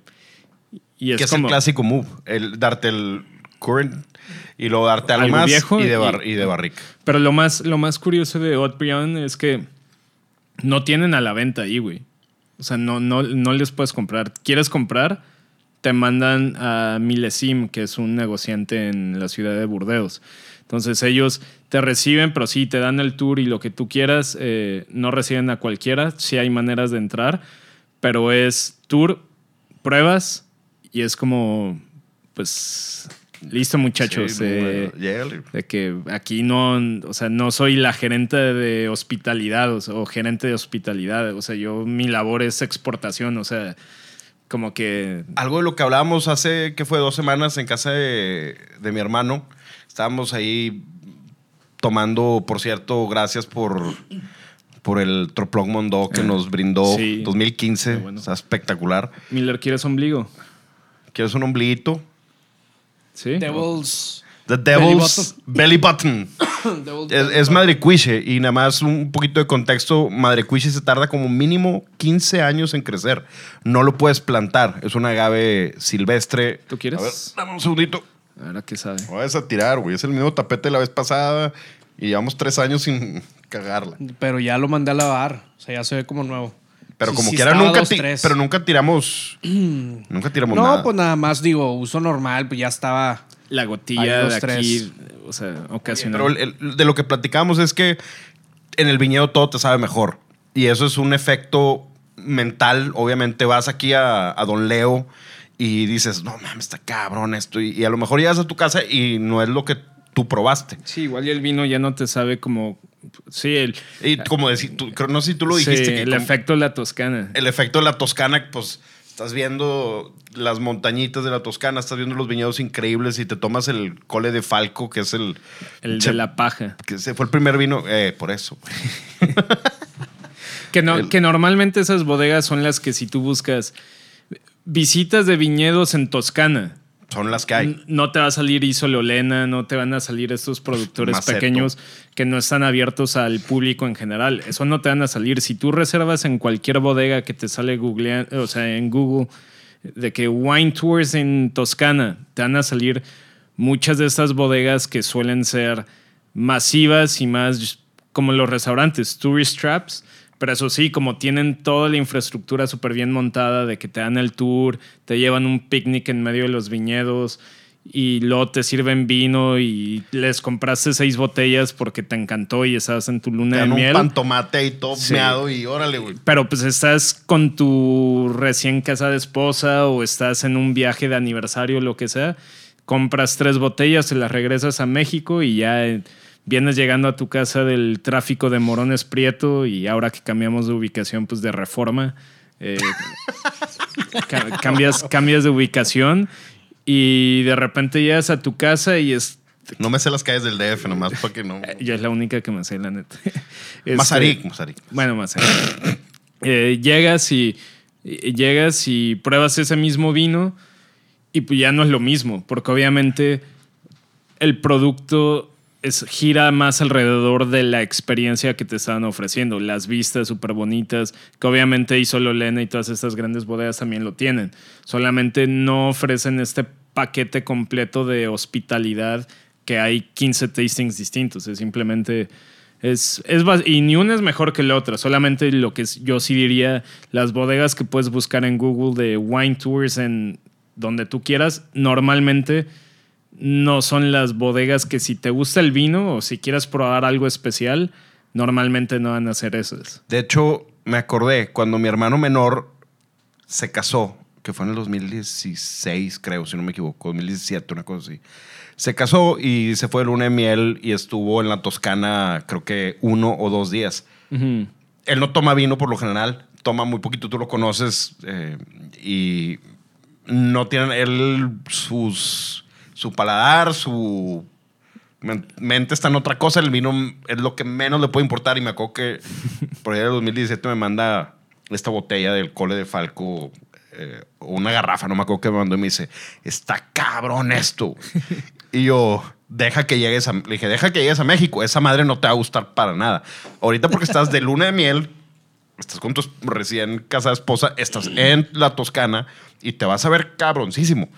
y es que es el clásico move, el darte el current y luego darte algo, Algo más viejo y de, y- bar- y de barrica. Pero lo más, lo más curioso de Odd Beyond es que no tienen a la venta ahí, güey. O sea, no, no, no les puedes comprar. ¿Quieres comprar? Te mandan a Milesim, que es un negociante en la ciudad de Burdeos. Entonces ellos te reciben, pero sí, te dan el tour y lo que tú quieras. eh, no reciben a cualquiera. Sí hay maneras de entrar, pero es tour, pruebas y es como, pues, listo muchachos. Sí, eh, bueno, de que aquí no, o sea, no soy la gerente de hospitalidad o, sea, o gerente de hospitalidad. O sea, yo, mi labor es exportación. O sea, como que. Algo de lo que hablábamos hace, que fue dos semanas en casa de, de mi hermano. Estábamos ahí tomando, por cierto, gracias por, por el Troplong Mondo que nos brindó Sí. 2015. Qué bueno. Está espectacular. Miller, ¿quieres ombligo? ¿Quieres un ombliguito? Sí. Devils. The Devil's Belly Button. [COUGHS] Es, es madrecuiche y nada más un poquito de contexto, madrecuiche se tarda como mínimo 15 años en crecer. No lo puedes plantar, es un agave silvestre. ¿Tú quieres? A ver, dame un segundito. Ahora que sabe. No vas a tirar, güey. Es el mismo tapete de la vez pasada y llevamos tres años sin cagarla. Pero ya lo mandé a lavar. O sea, ya se ve como nuevo. Pero Sí, como sí quiera, nunca, dos, ti- tres. pero nunca tiramos. [CLEARS THROAT] nunca tiramos No, nada. pues nada más digo, uso normal, pues ya estaba. La Ahí gotilla dos, de aquí, tres. o sea, ocasional. Pero el- el- de lo que platicamos es que en el viñedo todo te sabe mejor. Y eso es un efecto mental. Obviamente vas aquí a, a Don Leo y dices, no mames, está cabrón esto. Y, y a lo mejor llegas a tu casa y no es lo que tú probaste. Sí, igual y el vino ya no te sabe como. Sí, el, Y como decir, tú- no sé si tú lo sí, dijiste. que el como- efecto de la toscana. el efecto de la Toscana, pues estás viendo las montañitas de la Toscana, estás viendo los viñedos increíbles y te tomas el cole de Falco, que es el... El de la paja. Que ese fue el primer vino, eh, por eso. [LAUGHS] Que, no, El- que normalmente esas bodegas son las que si tú buscas visitas de viñedos en Toscana, Son las que hay. no te va a salir Isololena, no te van a salir estos productores Maceto. pequeños que no están abiertos al público en general. Eso no te van a salir. Si tú reservas en cualquier bodega que te sale Google, o sea, en Google, de que wine tours en Toscana, te van a salir muchas de estas bodegas que suelen ser masivas y más como los restaurantes, tourist traps. Pero eso sí, como tienen toda la infraestructura súper bien montada, de que te dan el tour, te llevan un picnic en medio de los viñedos y luego te sirven vino y les compraste seis botellas porque te encantó y estabas en tu Te luna de dan un miel. pan tomate ahí todo Sí. meado y órale, güey. Pero pues estás con tu recién casada esposa o estás en un viaje de aniversario, lo que sea, compras tres botellas, te las regresas a México y ya vienes llegando a tu casa del tráfico de Morones Prieto y ahora que cambiamos de ubicación, pues de reforma, eh, [LAUGHS] ca- cambias, cambias de ubicación y de repente llegas a tu casa y es... No me sé las calles del DF nomás para que no... Ya es la única que me sé, la neta. [LAUGHS] Este, Mazarik, Mazarik. bueno, allá. Eh, llegas y, y- llegas y pruebas ese mismo vino y pues ya no es lo mismo, porque obviamente el producto gira más alrededor de la experiencia que te estaban ofreciendo, las vistas súper bonitas, que obviamente Isololena y todas estas grandes bodegas también lo tienen. Solamente no ofrecen este paquete completo de hospitalidad que hay 15 tastings distintos, es simplemente... Es, es y ni una es mejor que la otra. Solamente lo que yo sí diría, las bodegas que puedes buscar en Google de wine tours en donde tú quieras, normalmente no son las bodegas que si te gusta el vino o si quieres probar algo especial, normalmente no van a ser esas. De hecho, me acordé cuando mi hermano menor se casó, que fue en el 2016, creo, si no me equivoco, 2017, una cosa así. Se casó y se fue de luna de miel y estuvo en la Toscana, creo que uno o dos días. Él no toma vino por lo general, toma muy poquito, tú lo conoces eh, y no tiene él sus, su paladar, su men- mente está en otra cosa, el vino es lo que menos le puede importar y me acuerdo que por allá del 2017 me manda esta botella del cole de Falco eh, una garrafa, no me acuerdo qué me mandó y me dice, está cabrón esto. y yo, deja que llegues a, le dije, deja que llegues a México, esa madre no te va a gustar para nada. Ahorita porque estás de luna de miel, estás con tu recién casada esposa, estás en la Toscana y te vas a ver cabroncísimo.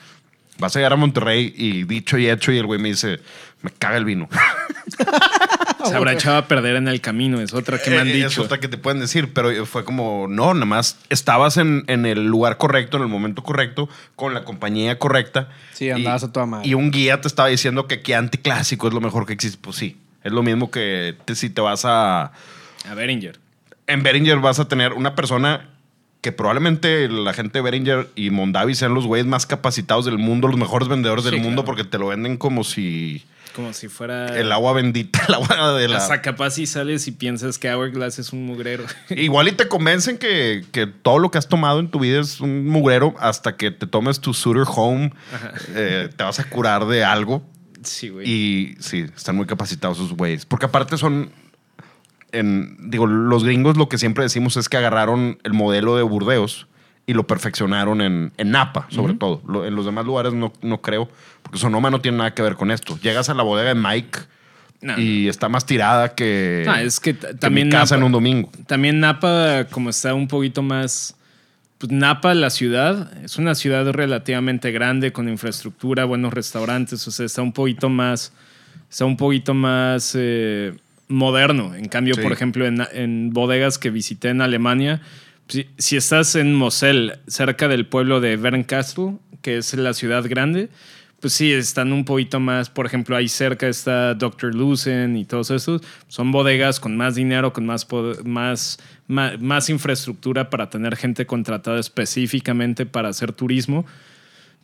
Vas a llegar a Monterrey y dicho y hecho y el güey me dice, me caga el vino. [LAUGHS] Se habrá echado a perder en el camino, es otra que me han Eh, Es dicho. otra que te pueden decir, pero fue como, no, nada más estabas en, en el lugar correcto, en el momento correcto, con la compañía correcta. Sí, andabas Y- a toda madre. Y un guía te estaba diciendo que aquí anticlásico es lo mejor que existe. Pues sí, es lo mismo que te- si te vas a... A Beringer. En Behringer vas a tener una persona que probablemente la gente de Behringer y Mondavi sean los güeyes más capacitados del mundo, los mejores vendedores del mundo, porque te lo venden como si Como si fuera. el agua bendita, [LAUGHS] el agua de la... Hasta capaz y sales y piensas que Hourglass es un mugrero. [LAUGHS] Igual y te convencen que, que todo lo que has tomado en tu vida es un mugrero hasta que te tomes tu Sutter Home, eh, te vas a curar de algo. sí, güey. Y sí, están muy capacitados esos güeyes. Porque aparte son. En, digo, los gringos lo que siempre decimos es que agarraron el modelo de Burdeos y lo perfeccionaron en, en Napa, sobre todo. Lo- en los demás lugares no, no creo, porque Sonoma no tiene nada que ver con esto. Llegas a la bodega de Mike No, y está más tirada que, No, es que t- que también mi casa Napa- en un domingo. También Napa, como está un poquito más. Pues Napa, la ciudad, es una ciudad relativamente grande, con infraestructura, buenos restaurantes, o sea, está un poquito más. Está un poquito más eh, moderno. En cambio, Sí. por ejemplo, en, en bodegas que visité en Alemania, si, si estás en Mosel, cerca del pueblo de Bernkastel, que es la ciudad grande, pues sí, están un poquito más, por ejemplo, ahí cerca está Dr. Lucen y todos esos. Son bodegas con más dinero, con más, más, más infraestructura para tener gente contratada específicamente para hacer turismo.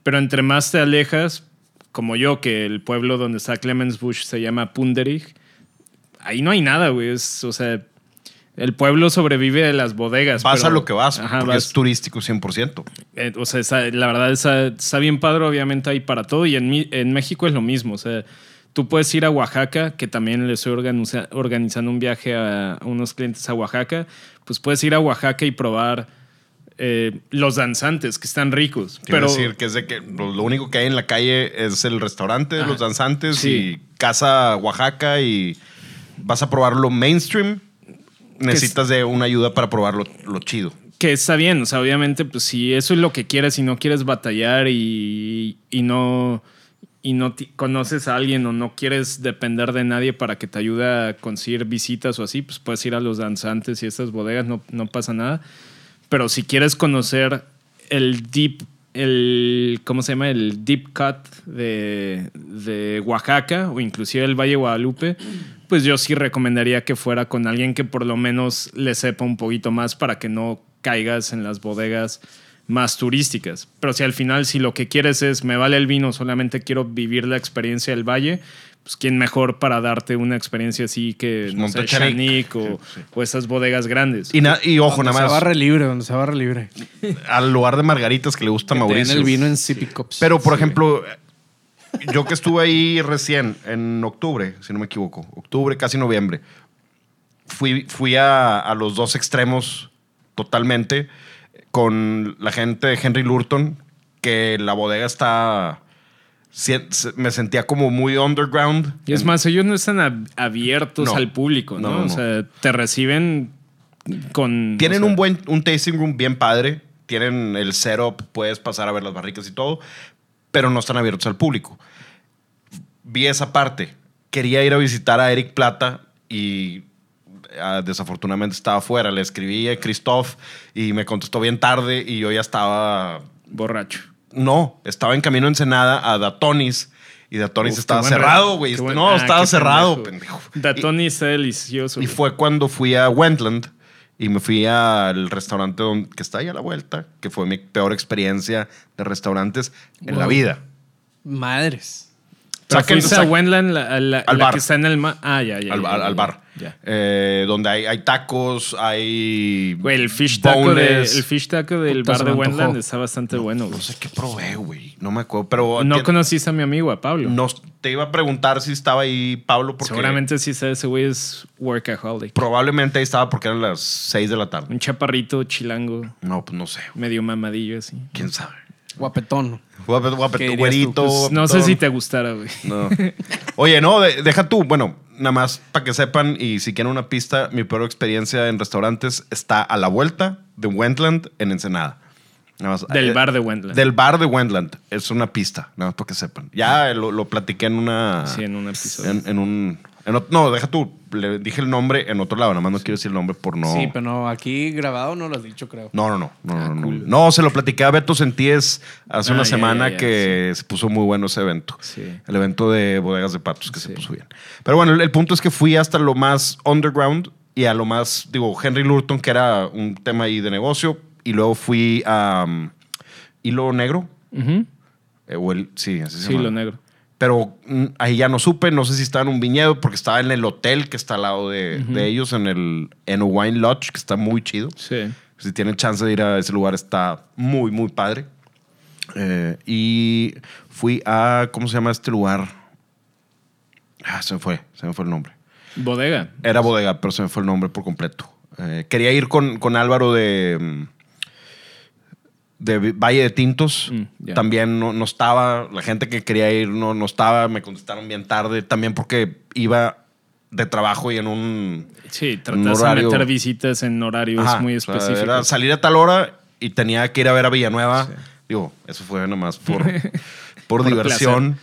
Pero entre más te alejas, como yo, que el pueblo donde está Clemens Bush se llama Punderich, ahí no hay nada, güey. Es, o sea, el pueblo sobrevive de las bodegas. Vas pero- a lo que vas, Ajá, porque vas- es turístico 100%. eh, o sea, la verdad está, está bien padre, obviamente hay para todo. Y en, en México es lo mismo. O sea, tú puedes ir a Oaxaca, que también le estoy organiza- organizando un viaje a, unos clientes a Oaxaca. Pues puedes ir a Oaxaca y probar eh, los danzantes, que están ricos. Quiero Pero decir que es de que lo, único que hay en la calle es el restaurante de los danzantes Sí. y casa Oaxaca y vas a probarlo mainstream. Necesitas de una ayuda para probarlo lo chido. que está bien, o sea, obviamente, pues si eso es lo que quieres y no quieres batallar y, y no y no conoces a alguien o no quieres depender de nadie para que te ayude a conseguir visitas o así, pues puedes ir a los danzantes y estas bodegas, no, no pasa nada. Pero si quieres conocer el deep, el, ¿cómo se llama? El deep cut de, de Oaxaca o inclusive el Valle de Guadalupe, pues yo sí recomendaría que fuera con alguien que por lo menos le sepa un poquito más para que no caigas en las bodegas más turísticas. Pero si al final, si lo que quieres es, me vale el vino, solamente quiero vivir la experiencia del valle, pues quién mejor para darte una experiencia así que no sé. Chanic o, o esas bodegas grandes. Y, na- y ojo, Donde nada se más, barre libre, donde se barre libre. al lugar de margaritas que le gusta a Que Mauricio. el vino en sippy cups. Pero, por ejemplo, [LAUGHS] yo que estuve ahí recién, en octubre, si no me equivoco, octubre, casi noviembre, fui, fui a, a los dos extremos totalmente con la gente de Henry Lurton, que la bodega está... Me sentía como muy underground. Y es más, ellos no están ab- abiertos No. al público, ¿no? No, no, O sea, te reciben con... Tienen o sea, un buen un tasting room bien padre. Tienen el setup, puedes pasar a ver las barricas y todo, pero no están abiertos al público. Vi esa parte. Quería ir a visitar a Eric Plata y ah, desafortunadamente estaba afuera. Le escribí a Christoph y me contestó bien tarde y yo ya estaba... Borracho. No, estaba en camino a Ensenada a Datonis y Datonis Uf, estaba cerrado, güey. buen- No, ah, estaba cerrado, pendejo. pendejo. Datoni está delicioso. Y fue cuando fui a Wentland y me fui al restaurante donde, que está ahí a la vuelta, que fue mi peor experiencia de restaurantes en la vida. Madres. Pero Saquen- fuiste a Wendland, la, a la- Al la bar. que está en el mar. Ah, ya, ya. al, ya, al- ya, al ya. bar. Ya. Eh, donde hay, hay tacos, hay. Güey, el fish taco, de- boneless. el fish taco del bar de Wendland está bastante bueno. güey. No sé qué probé, güey. No me acuerdo. Pero. No conociste a mi amigo, a Pablo. no- te iba a preguntar si estaba ahí Pablo, porque. Seguramente sí, sabe, ese güey es workaholic. Probablemente ahí estaba porque eran las 6 de la tarde. Un chaparrito chilango, No, pues no sé. medio mamadillo así. ¿Quién sabe? Guapetón. Güerito. Pues, no sé si te gustara, güey. No. [LAUGHS] Oye, no, de- deja tú. Bueno, nada más para que sepan y si quieren una pista, mi peor experiencia en restaurantes está a la vuelta de Wendland en Ensenada. Nada más, Del eh, bar de Wendland. Del bar de Wendland. Es una pista, nada más para que sepan. Ya lo, lo platiqué en una. Sí, en un episodio. En, en un. en no, deja tú. Le dije el nombre en otro lado. Nada más no quiero decir el nombre por no. Sí, pero no, aquí grabado no lo has dicho, creo. No, no, no. No, Ah, no, no. cool. No, se lo platiqué a Beto Sentíes hace Ah, una ya, semana ya, ya, que se puso muy bueno ese evento. Sí. El evento de bodegas de patos que se puso bien. Pero bueno, el, el punto es que fui hasta lo más underground y a lo más, digo, Henry Lurton, que era un tema ahí de negocio. Y luego fui a um, Hilo Negro. Eh, o el, sí, así se Sí, llama. lo negro. Pero mm, ahí ya no supe, no sé si estaba en un viñedo, porque estaba en el hotel que está al lado de, de ellos, en el en Wine Lodge, que está muy chido. Sí. Si tienen chance de ir a ese lugar, está muy, muy padre. Eh, y fui a, ¿cómo se llama este lugar? Ah, se me fue, se me fue el nombre. Bodega. Era bodega, pero se me fue el nombre por completo. Eh, quería ir con, con Álvaro de, mm, de Valle de Tintos. Mm. También no, no estaba. La gente que quería ir no, no estaba. Me contestaron bien tarde. También porque iba de trabajo y en un. Sí, tratas de horario- meter visitas en horarios Ajá, muy o sea, específicos. era salir a tal hora y tenía que ir a ver a Villanueva. Digo, eso fue nomás por, [LAUGHS] por, Por diversión.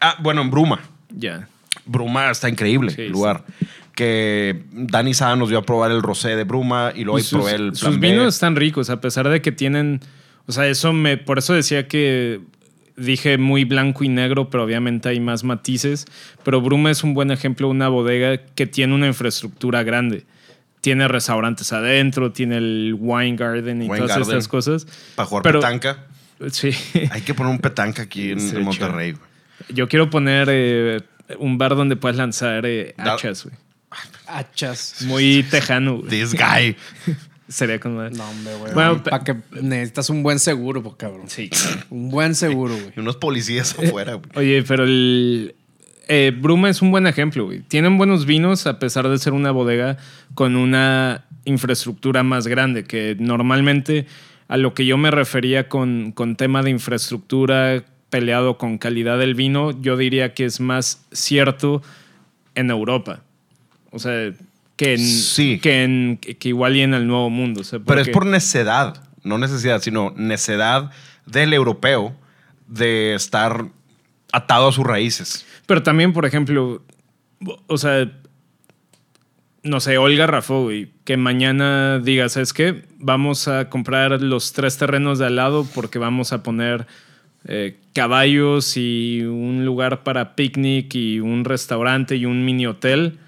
Ah, bueno, en Bruma. Ya. Bruma está increíble Sí, el lugar. Que Dani Sada nos dio a probar el rosé de Bruma y luego Y ahí probé el sus B. vinos están ricos, a pesar de que tienen. O sea, eso me. Por eso decía que dije muy blanco y negro, pero obviamente hay más matices. Pero Bruma es un buen ejemplo de una bodega que tiene una infraestructura grande. Tiene restaurantes adentro, tiene el wine garden y Wine todas garden. estas cosas. Para jugar Pero- petanca. Sí. [LAUGHS] Hay que poner un petanca aquí en, Sí, en Monterrey. güey. Yo quiero poner eh, un bar donde puedas lanzar eh, hachas, güey. Hachas. Muy tejano, güey. This guy. [LAUGHS] Sería como. No, hombre, güey. Bueno, para que necesitas un buen seguro, pues, cabrón. Sí. Un buen seguro, güey. [LAUGHS] Y unos policías afuera. güey. Oye, pero el. eh, Bruma es un buen ejemplo, güey. Tienen buenos vinos a pesar de ser una bodega con una infraestructura más grande, que normalmente a lo que yo me refería con, con tema de infraestructura peleado con calidad del vino, yo diría que es más cierto en Europa. O sea, que, en, Sí. que, en, que igual y en el Nuevo Mundo. o sea, Pero es por necedad. No necesidad, sino necedad del europeo de estar atado a sus raíces. Pero también, por ejemplo, o sea, no sé, Olga Rafo, güey, que mañana diga, ¿sabes qué? Vamos a comprar los tres terrenos de al lado porque vamos a poner eh, caballos y un lugar para picnic y un restaurante y un mini hotel.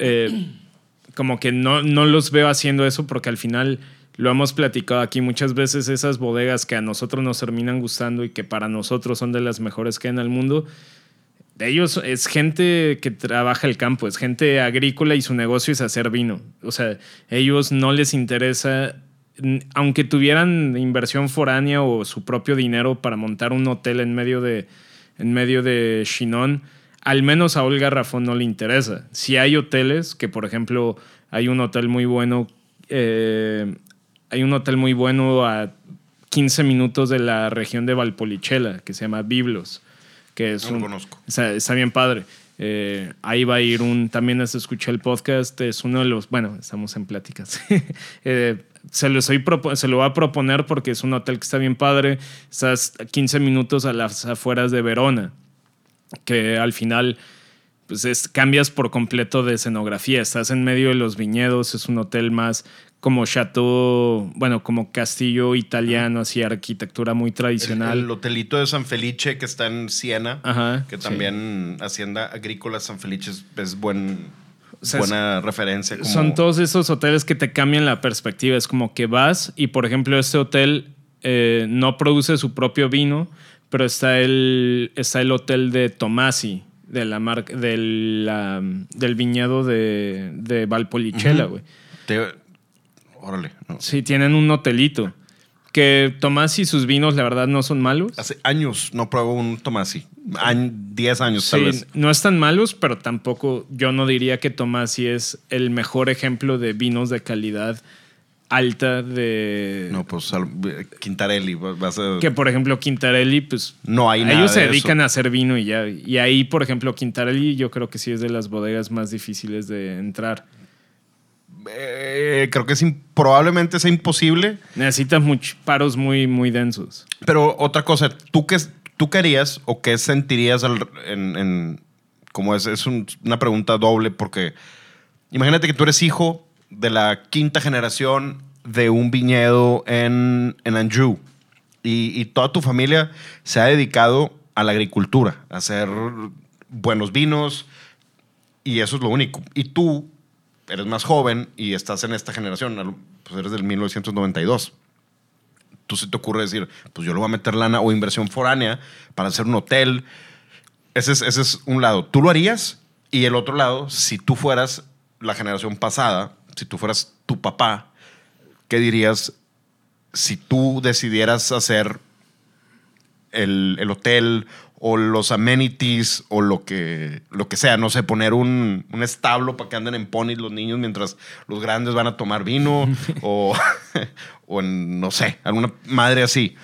Eh, como que no, no los veo haciendo eso porque al final lo hemos platicado aquí muchas veces, esas bodegas que a nosotros nos terminan gustando y que para nosotros son de las mejores que hay en el mundo, de ellos es gente que trabaja el campo, es gente agrícola y su negocio es hacer vino. O sea, ellos no les interesa, aunque tuvieran inversión foránea o su propio dinero para montar un hotel en medio de, en medio de Chinon, al menos a Olga Rafón no le interesa. Si hay hoteles, que por ejemplo hay un hotel muy bueno, eh, hay un hotel muy bueno a 15 minutos de la región de Valpolicella, que se llama Biblos, que es No lo un- conozco. Está, está bien padre. Eh, ahí va a ir un, también es- escuché el podcast, es uno de los, bueno, estamos en pláticas. [LAUGHS] Eh, se, lo propo- se lo va a proponer porque es un hotel que está bien padre, estás a 15 minutos a las afueras de Verona, que al final pues es, cambias por completo de escenografía, estás en medio de los viñedos, es un hotel más como chateau, bueno, como castillo italiano, así arquitectura muy tradicional. el hotelito de San Felice que está en Siena, Ajá, que sí. también Hacienda Agrícola San Felice es, es buen, O sea, buena referencia. como- Son todos esos hoteles que te cambian la perspectiva. Es como que vas y, por ejemplo, este hotel eh, no produce su propio vino, pero está el, está el hotel de Tomasi, de la marca, del, la- del viñedo de, de Valpolicella, güey. Órale. no. Sí, tienen un hotelito. Que Tomasi y sus vinos, la verdad, no son malos. Hace años no pruebo un Tomasi. Añ- 10 años tal Sí, vez. no están malos, pero tampoco yo no diría que Tomasi es el mejor ejemplo de vinos de calidad alta de... No, pues al- Quintarelli. Vas a... Que por ejemplo Quintarelli, pues No hay nada ellos se de dedican eso. a hacer vino y ya. Y ahí, por ejemplo, Quintarelli yo creo que sí es de las bodegas más difíciles de entrar. Eh, creo que es probablemente sea imposible. Necesitas muchos paros muy, muy densos. Pero otra cosa, ¿tú qué, tú qué harías o qué sentirías al- en, en- como es, es un- una pregunta doble porque imagínate que tú eres hijo de la quinta generación de un viñedo en, en Anjou y, y toda tu familia se ha dedicado a la agricultura, a hacer buenos vinos y eso es lo único. Y tú eres más joven y estás en esta generación, pues eres del 1992 tú se te ocurre decir, pues yo le voy a meter lana o inversión foránea para hacer un hotel. Ese es, ese es un lado. ¿Tú lo harías? Y el otro lado, si tú fueras la generación pasada, si tú fueras tu papá, ¿qué dirías si tú decidieras hacer el, el hotel o los amenities o lo que, lo que sea? No sé, poner un, un establo para que anden en ponis los niños mientras los grandes van a tomar vino [LAUGHS] o, o en, no sé, alguna madre así.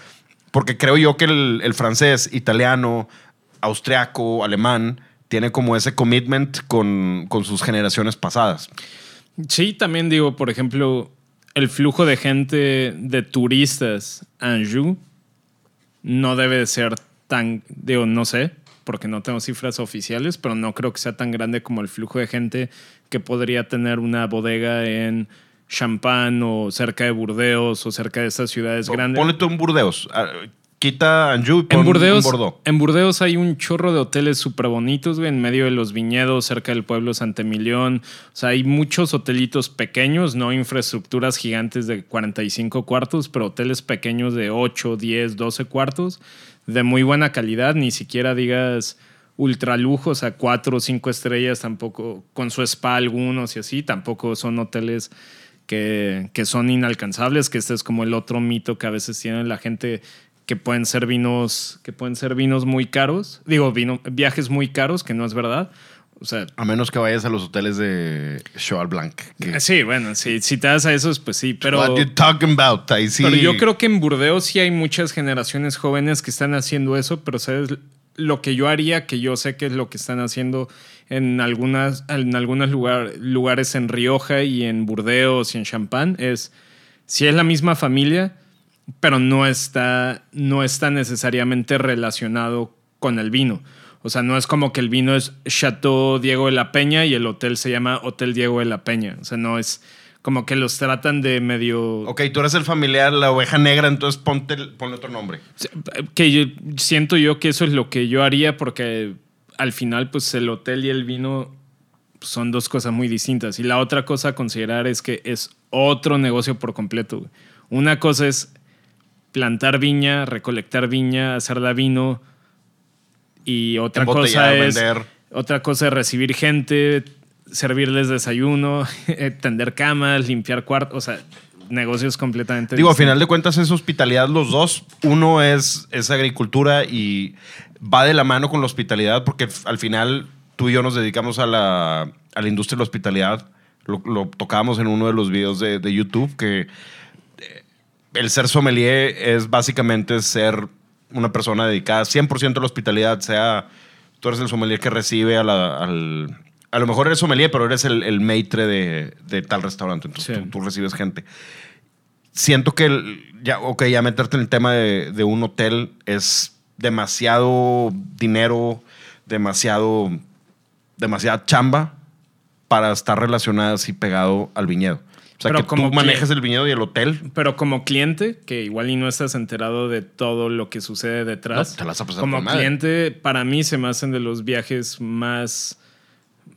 Porque creo yo que el, el francés, italiano, austriaco, alemán, tiene como ese commitment con, con sus generaciones pasadas. Sí, también digo, por ejemplo, el flujo de gente de turistas a Anjou no debe de ser tan, digo, no sé, porque no tengo cifras oficiales, pero no creo que sea tan grande como el flujo de gente que podría tener una bodega en Champagne o cerca de Burdeos o cerca de estas ciudades grandes. Ponle tú en Burdeos. Quita Anjou y pon En Burdeos, Bordeaux. en Burdeos hay un chorro de hoteles súper bonitos, güey, en medio de los viñedos, cerca del pueblo Santa Emilión. O sea, hay muchos hotelitos pequeños, no infraestructuras gigantes de 45 cuartos, pero hoteles pequeños de 8, 10, 12 cuartos, de muy buena calidad, ni siquiera digas ultralujos a 4 o 5 estrellas, tampoco, con su spa algunos y así, tampoco son hoteles que, que son inalcanzables, que este es como el otro mito que a veces tiene la gente que pueden ser vinos que pueden ser vinos muy caros, digo, vino, viajes muy caros, que no es verdad. O sea, A menos que vayas a los hoteles de Cheval Blanc. que- sí, bueno, sí, si te das a esos, pues sí, pero, What you talking about? Sí. pero yo creo que en Burdeos sí hay muchas generaciones jóvenes que están haciendo eso, pero sabes lo que yo haría, que yo sé que es lo que están haciendo en algunas en algunos lugar- lugares en Rioja y en Burdeos y en Champagne es si es la misma familia, pero no está, no está necesariamente relacionado con el vino. O sea, no es como que el vino es Chateau Diego de la Peña y el hotel se llama Hotel Diego de la Peña. O sea, no es como que los tratan de medio... Ok, tú eres el familiar, la oveja negra, entonces ponte, ponle otro nombre. Que yo, siento yo que eso es lo que yo haría porque al final, pues el hotel y el vino son dos cosas muy distintas. Y la otra cosa a considerar es que es otro negocio por completo. Una cosa es plantar viña, recolectar viña, hacerla vino. Y otra cosa es. vender. Otra cosa es recibir gente, servirles desayuno, [LAUGHS] tender camas, limpiar cuartos. O sea, negocios completamente Digo, a distintos. final de cuentas es hospitalidad los dos. Uno es, es agricultura y va de la mano con la hospitalidad porque al final tú y yo nos dedicamos a la, a la industria de la hospitalidad. Lo, lo tocábamos en uno de los videos de, de YouTube que el ser sommelier es básicamente ser una persona dedicada 100% a la hospitalidad, sea tú eres el sommelier que recibe a la, al... A lo mejor eres sommelier, pero eres el, el maitre de, de tal restaurante. Entonces Sí. tú, tú recibes gente siento que el- ya, ok, ya meterte en el tema de, de un hotel es demasiado dinero, demasiado, demasiada chamba para estar relacionada así pegado al viñedo. O sea, Pero que como tú manejes que- el viñedo y el hotel, Pero como cliente, que igual y no estás enterado de todo lo que sucede detrás. No, te la vas a pasar como cliente, para mí se me hacen de los viajes más,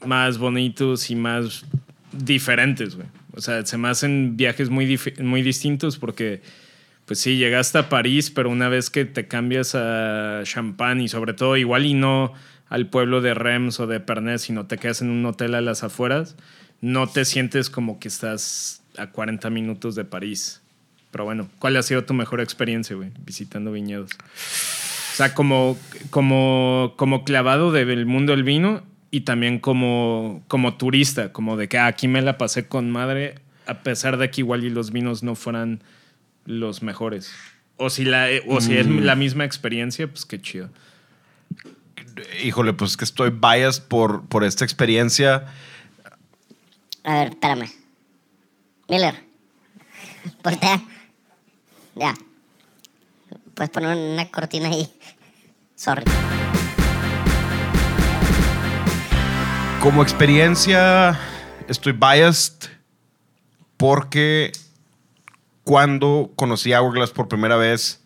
más bonitos y más diferentes, güey. O sea, se me hacen viajes muy, muy distintos porque pues sí, llegaste a París, pero una vez que te cambias a Champagne y sobre todo igual y no al pueblo de Reims o de Pernes, sino te quedas en un hotel a las afueras, no te sientes como que estás a 40 minutos de París. Pero bueno, ¿cuál ha sido tu mejor experiencia, güey, visitando viñedos? O sea, como, como, como clavado del mundo del vino y también como, como turista, como de que ah, aquí me la pasé con madre, a pesar de que igual y los vinos no fueran los mejores. O si, la, o si es la misma experiencia, pues qué chido. Híjole, pues es que estoy biased por, por esta experiencia. A ver, espérame. Miller. Voltea. Ya. Puedes poner una cortina ahí. Sorry. Como experiencia, estoy biased porque cuando conocí a Hourglass por primera vez,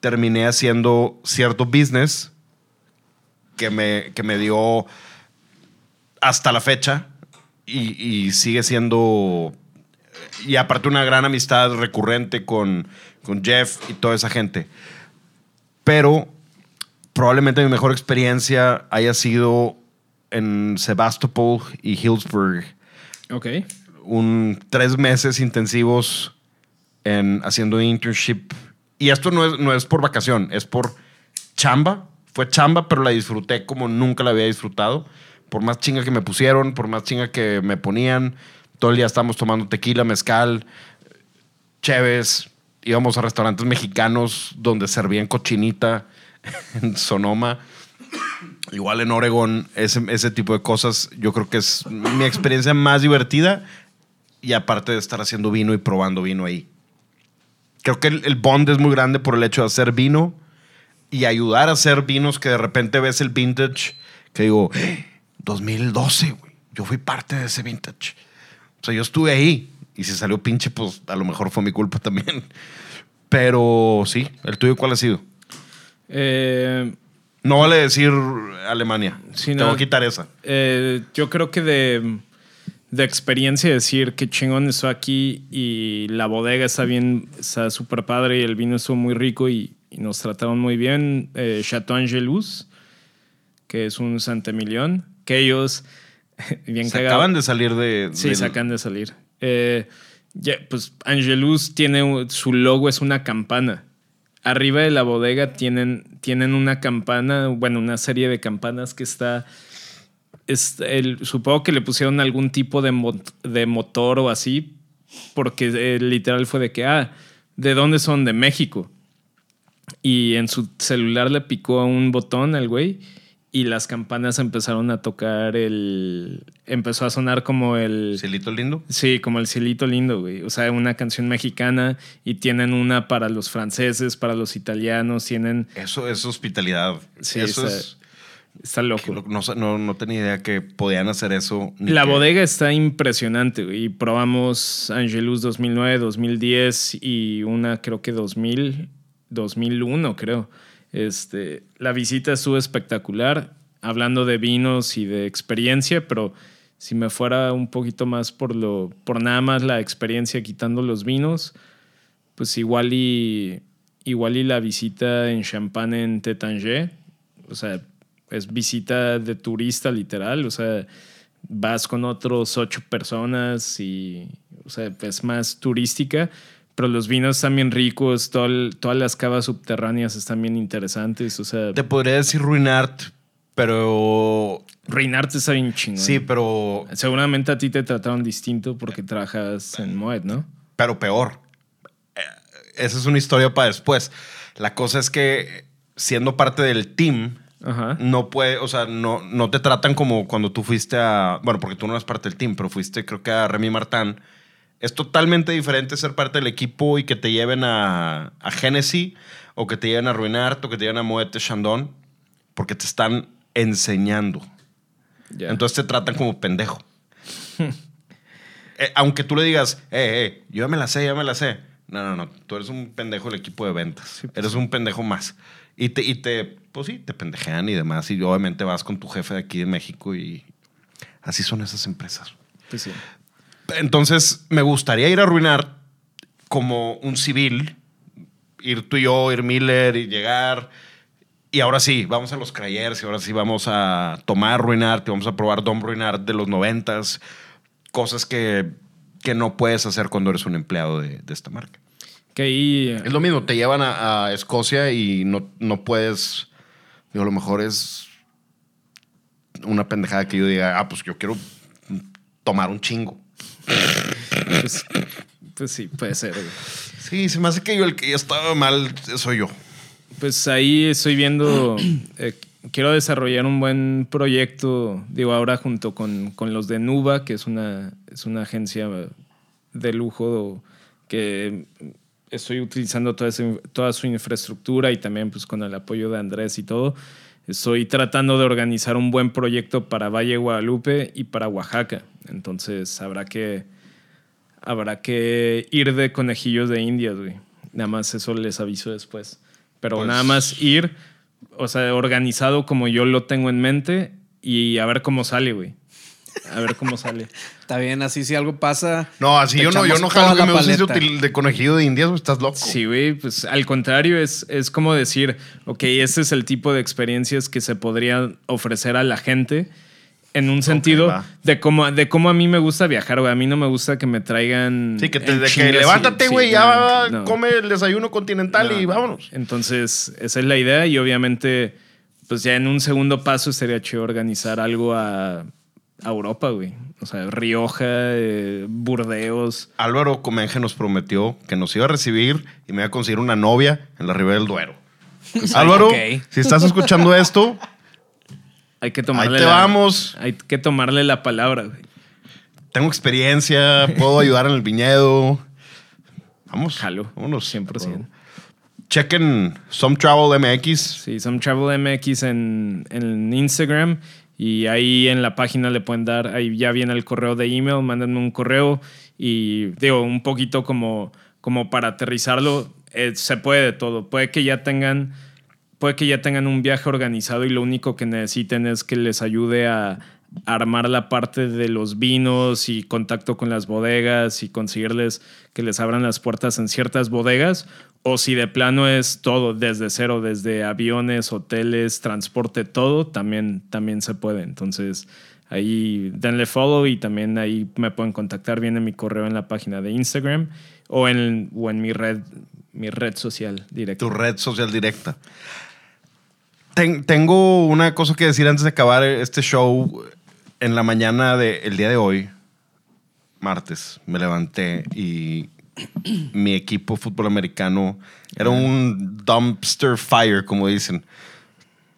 terminé haciendo cierto business que me, que me dio hasta la fecha y, y sigue siendo, y aparte una gran amistad recurrente con, con Jeff y toda esa gente. Pero probablemente mi mejor experiencia haya sido en Sebastopol y Hillsburg. Ok. Un tres meses intensivos en haciendo internship. Y esto no es, no es por vacación, es por chamba. Fue chamba, pero la disfruté como nunca la había disfrutado. Por más chinga que me pusieron, por más chinga que me ponían. Todo el día estábamos tomando tequila, mezcal, cheves. Íbamos a restaurantes mexicanos donde servían cochinita [LAUGHS] en Sonoma. Igual en Oregon, ese, ese tipo de cosas, yo creo que es mi experiencia más divertida. Y aparte de estar haciendo vino y probando vino ahí. Creo que el, el bond es muy grande por el hecho de hacer vino y ayudar a hacer vinos que de repente ves el vintage que digo, "Eh, 2012, güey. Yo fui parte de ese vintage. O sea, yo estuve ahí. Y si salió pinche, pues a lo mejor fue mi culpa también. Pero sí, ¿el tuyo cuál ha sido? Eh, No vale decir Alemania. Sí, Te no. voy a quitar esa. Eh, yo creo que de, de experiencia decir que chingón estoy aquí y la bodega está bien, está súper padre y el vino estuvo muy rico y, y nos trataron muy bien. Eh, Chateau Angelus, que es un Santemillón, que ellos, [LAUGHS] bien Se cagado. acaban de salir de. Sí, del- sacan de salir. Eh, ya, pues Angelus tiene su logo es una campana. Arriba de la bodega tienen, tienen una campana, bueno, una serie de campanas que está. es el, supongo que le pusieron algún tipo de, de motor o así, porque eh, literal fue de que, ah, ¿de dónde son? De México. Y en su celular le picó un botón al güey y las campanas empezaron a tocar el. Empezó a sonar como el. Cielito lindo. Sí, como el cielito lindo, güey. O sea, una canción mexicana y tienen una para los franceses, para los italianos, tienen... Eso es hospitalidad. Sí, eso está, es. está loco. No, no, no tenía idea que podían hacer eso. La que- bodega está impresionante, güey. Y probamos Angelus 2009, 2010 y una creo que 2000, 2001, creo. Este, la visita estuvo espectacular, hablando de vinos y de experiencia, pero si me fuera un poquito más por lo por nada más la experiencia quitando los vinos, pues igual y igual y la visita en Champagne en Tétanger, o sea, es visita de turista literal, o sea, vas con otros ocho personas y, o sea, es más turística, pero los vinos están bien ricos, todo el- todas las cavas subterráneas están bien interesantes, o sea, Te podría decir Ruinart, pero. Reinarte está bien chingón. Sí, pero. Seguramente a ti te trataron distinto porque trabajas en Moet, ¿no? Pero peor. Eh, Esa es una historia para después. La cosa es que siendo parte del team, Ajá. no puede, o sea, no, no te tratan como cuando tú fuiste a. Bueno, porque tú no eres parte del team, pero fuiste, creo que a Remy Martin. Es totalmente diferente ser parte del equipo y que te lleven a, a Genesis o que te lleven a Ruinart o que te lleven a Moet Chandon porque te están enseñando. Entonces te tratan como pendejo. [LAUGHS] Eh, aunque tú le digas, eh, eh, yo ya me la sé, ya me la sé. No, no, no. Tú eres un pendejo del equipo de ventas. pues eres un pendejo más. Y te, y te, pues sí, te pendejean y demás. Y obviamente vas con tu jefe de aquí de México y así son esas empresas. Pues sí. Entonces, me gustaría ir a arruinar como un civil, ir tú y yo, ir Miller y llegar. Y ahora sí, vamos a los Crayers y ahora sí vamos a tomar Ruinart y vamos a probar Dom Ruinart de los noventas. Cosas que, que no puedes hacer cuando eres un empleado de, de esta marca. Que ahí. Es lo mismo, te llevan a, a Escocia y no, no puedes. Digo, a lo mejor es una pendejada que yo diga, ah, pues yo quiero tomar un chingo. Pues, pues sí, puede ser. güey. Sí, se me hace que yo el que ya estaba mal soy yo. Pues ahí estoy viendo. eh, quiero desarrollar un buen proyecto, digo, ahora junto con, con los de Nuba, que es una, es una agencia de lujo que estoy utilizando toda, esa- toda su infraestructura y también pues con el apoyo de Andrés y todo. Estoy tratando de organizar un buen proyecto para Valle Guadalupe y para Oaxaca. Entonces habrá que, habrá que ir de conejillos de indias, güey. Nada más eso les aviso después. Pero Pues- nada más ir, o sea, organizado como yo lo tengo en mente y a ver cómo sale, güey. A ver cómo sale. Está bien, así si algo pasa. No, así yo no, yo no jalo que la me uses de, de conejillo de indias, estás loco. Sí, güey, pues al contrario, es, es como decir, ok, este es el tipo de experiencias que se podrían ofrecer a la gente en un sentido va. de cómo, de cómo a mí me gusta viajar, güey. A mí no me gusta que me traigan. Sí, que, te, de que levántate, sí, güey, no, ya no. come el desayuno continental No, y no. vámonos. Entonces, esa es la idea y obviamente, pues ya en un segundo paso estaría chido organizar algo a, a Europa, güey. O sea, Rioja, eh, Burdeos. Álvaro Comenge nos prometió que nos iba a recibir y me iba a conseguir una novia en la Ribera del Duero. Álvaro, ok. si estás escuchando esto, Hay que tomarle te la- vamos. Hay que tomarle la palabra, güey. tengo experiencia, puedo ayudar en el viñedo. Vamos. Jalo. Vámonos. 100%. Chequen Some Travel MX. Sí, Some Travel MX en, en Instagram y ahí en la página le pueden dar, ahí ya viene el correo de email, mándenme un correo y digo, un poquito como, como para aterrizarlo, eh, se puede de todo. Puede que ya tengan, puede que ya tengan un viaje organizado y lo único que necesiten es que les ayude a armar la parte de los vinos y contacto con las bodegas y conseguirles que les abran las puertas en ciertas bodegas o si de plano es todo desde cero, desde aviones, hoteles, transporte, todo, también, también se puede. Entonces ahí denle follow y también ahí me pueden contactar, viene mi correo en la página de Instagram o en, o en mi red, mi red social directa. tu red social directa. Ten- tengo una cosa que decir antes de acabar este show. En la mañana del día de hoy, martes, me levanté y mi equipo fútbol americano era un dumpster fire, como dicen.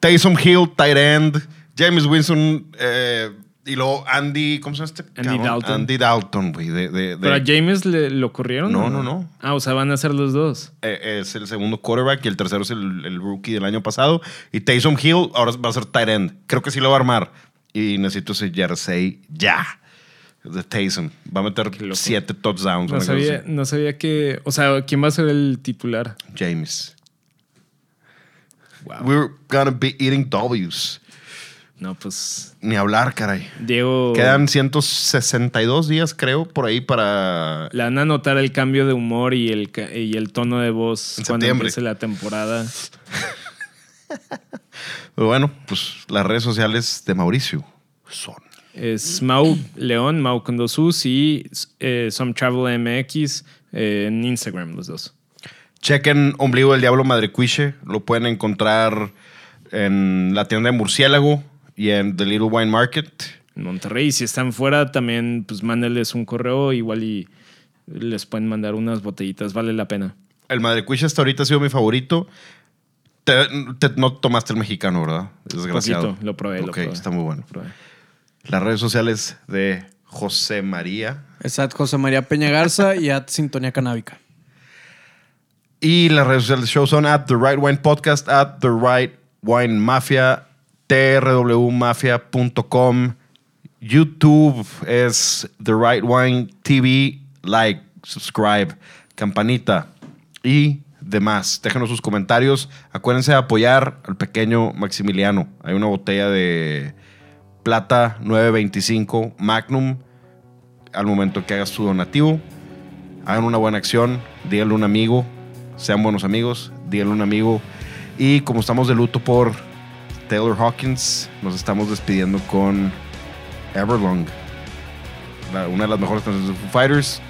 Taysom Hill, tight end. James Winston eh, y luego Andy, ¿cómo se llama este? Andy cabrón? Dalton. Andy Dalton, güey. De, de- de- ¿Pero a James le, lo corrieron? No, no, no. Ah, o sea, van a ser los dos. eh, es el segundo quarterback y el tercero es el, el rookie del año pasado. Y Taysom Hill ahora va a ser tight end. Creo que sí lo va a armar. Y necesito ese jersey ya. De Taysom. Va a meter siete touchdowns. No sabía, no sabía que. O sea, ¿quién va a ser el titular? James. Wow. We're gonna be eating W's. No, pues. Ni hablar, caray. Diego. Quedan 162 días, creo, por ahí para... Le van a notar el cambio de humor y el, y el tono de voz En cuando septiembre. empiece la temporada. [LAUGHS] Pero bueno, pues las redes sociales de Mauricio son... Es Mau León, Mau con dos U's y eh, Some Travel MX eh, en Instagram, los dos. Chequen Ombligo del Diablo Madrecuiche. Lo pueden encontrar en la tienda de Murciélago y en The Little Wine Market. En Monterrey. Si están fuera, también pues mándenles un correo, igual y les pueden mandar unas botellitas, vale la pena. El Madrecuiche hasta ahorita ha sido mi favorito. Te- te- no tomaste el mexicano, ¿verdad? Desgraciado. Poquito, lo probé, lo probé. está muy bueno. Lo probé. Las redes sociales de José María. Es at José María Peña Garza y at Sintonía Canábica. Y las redes sociales del show son at The Right Wine Podcast, at The Right Wine Mafia, trwmafia.com. YouTube es The Right Wine TV. Like, subscribe, campanita y demás. Déjenos sus comentarios. Acuérdense de apoyar al pequeño Maximiliano. Hay una botella de plata 925 Magnum al momento que hagas tu donativo. Hagan una buena acción, díganle a un amigo, sean buenos amigos, díganle a un amigo. Y como estamos de luto por Taylor Hawkins, nos estamos despidiendo con Everlong, una de las mejores canciones de Foo Fighters.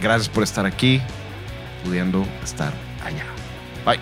Gracias por estar aquí, pudiendo estar allá. Bye.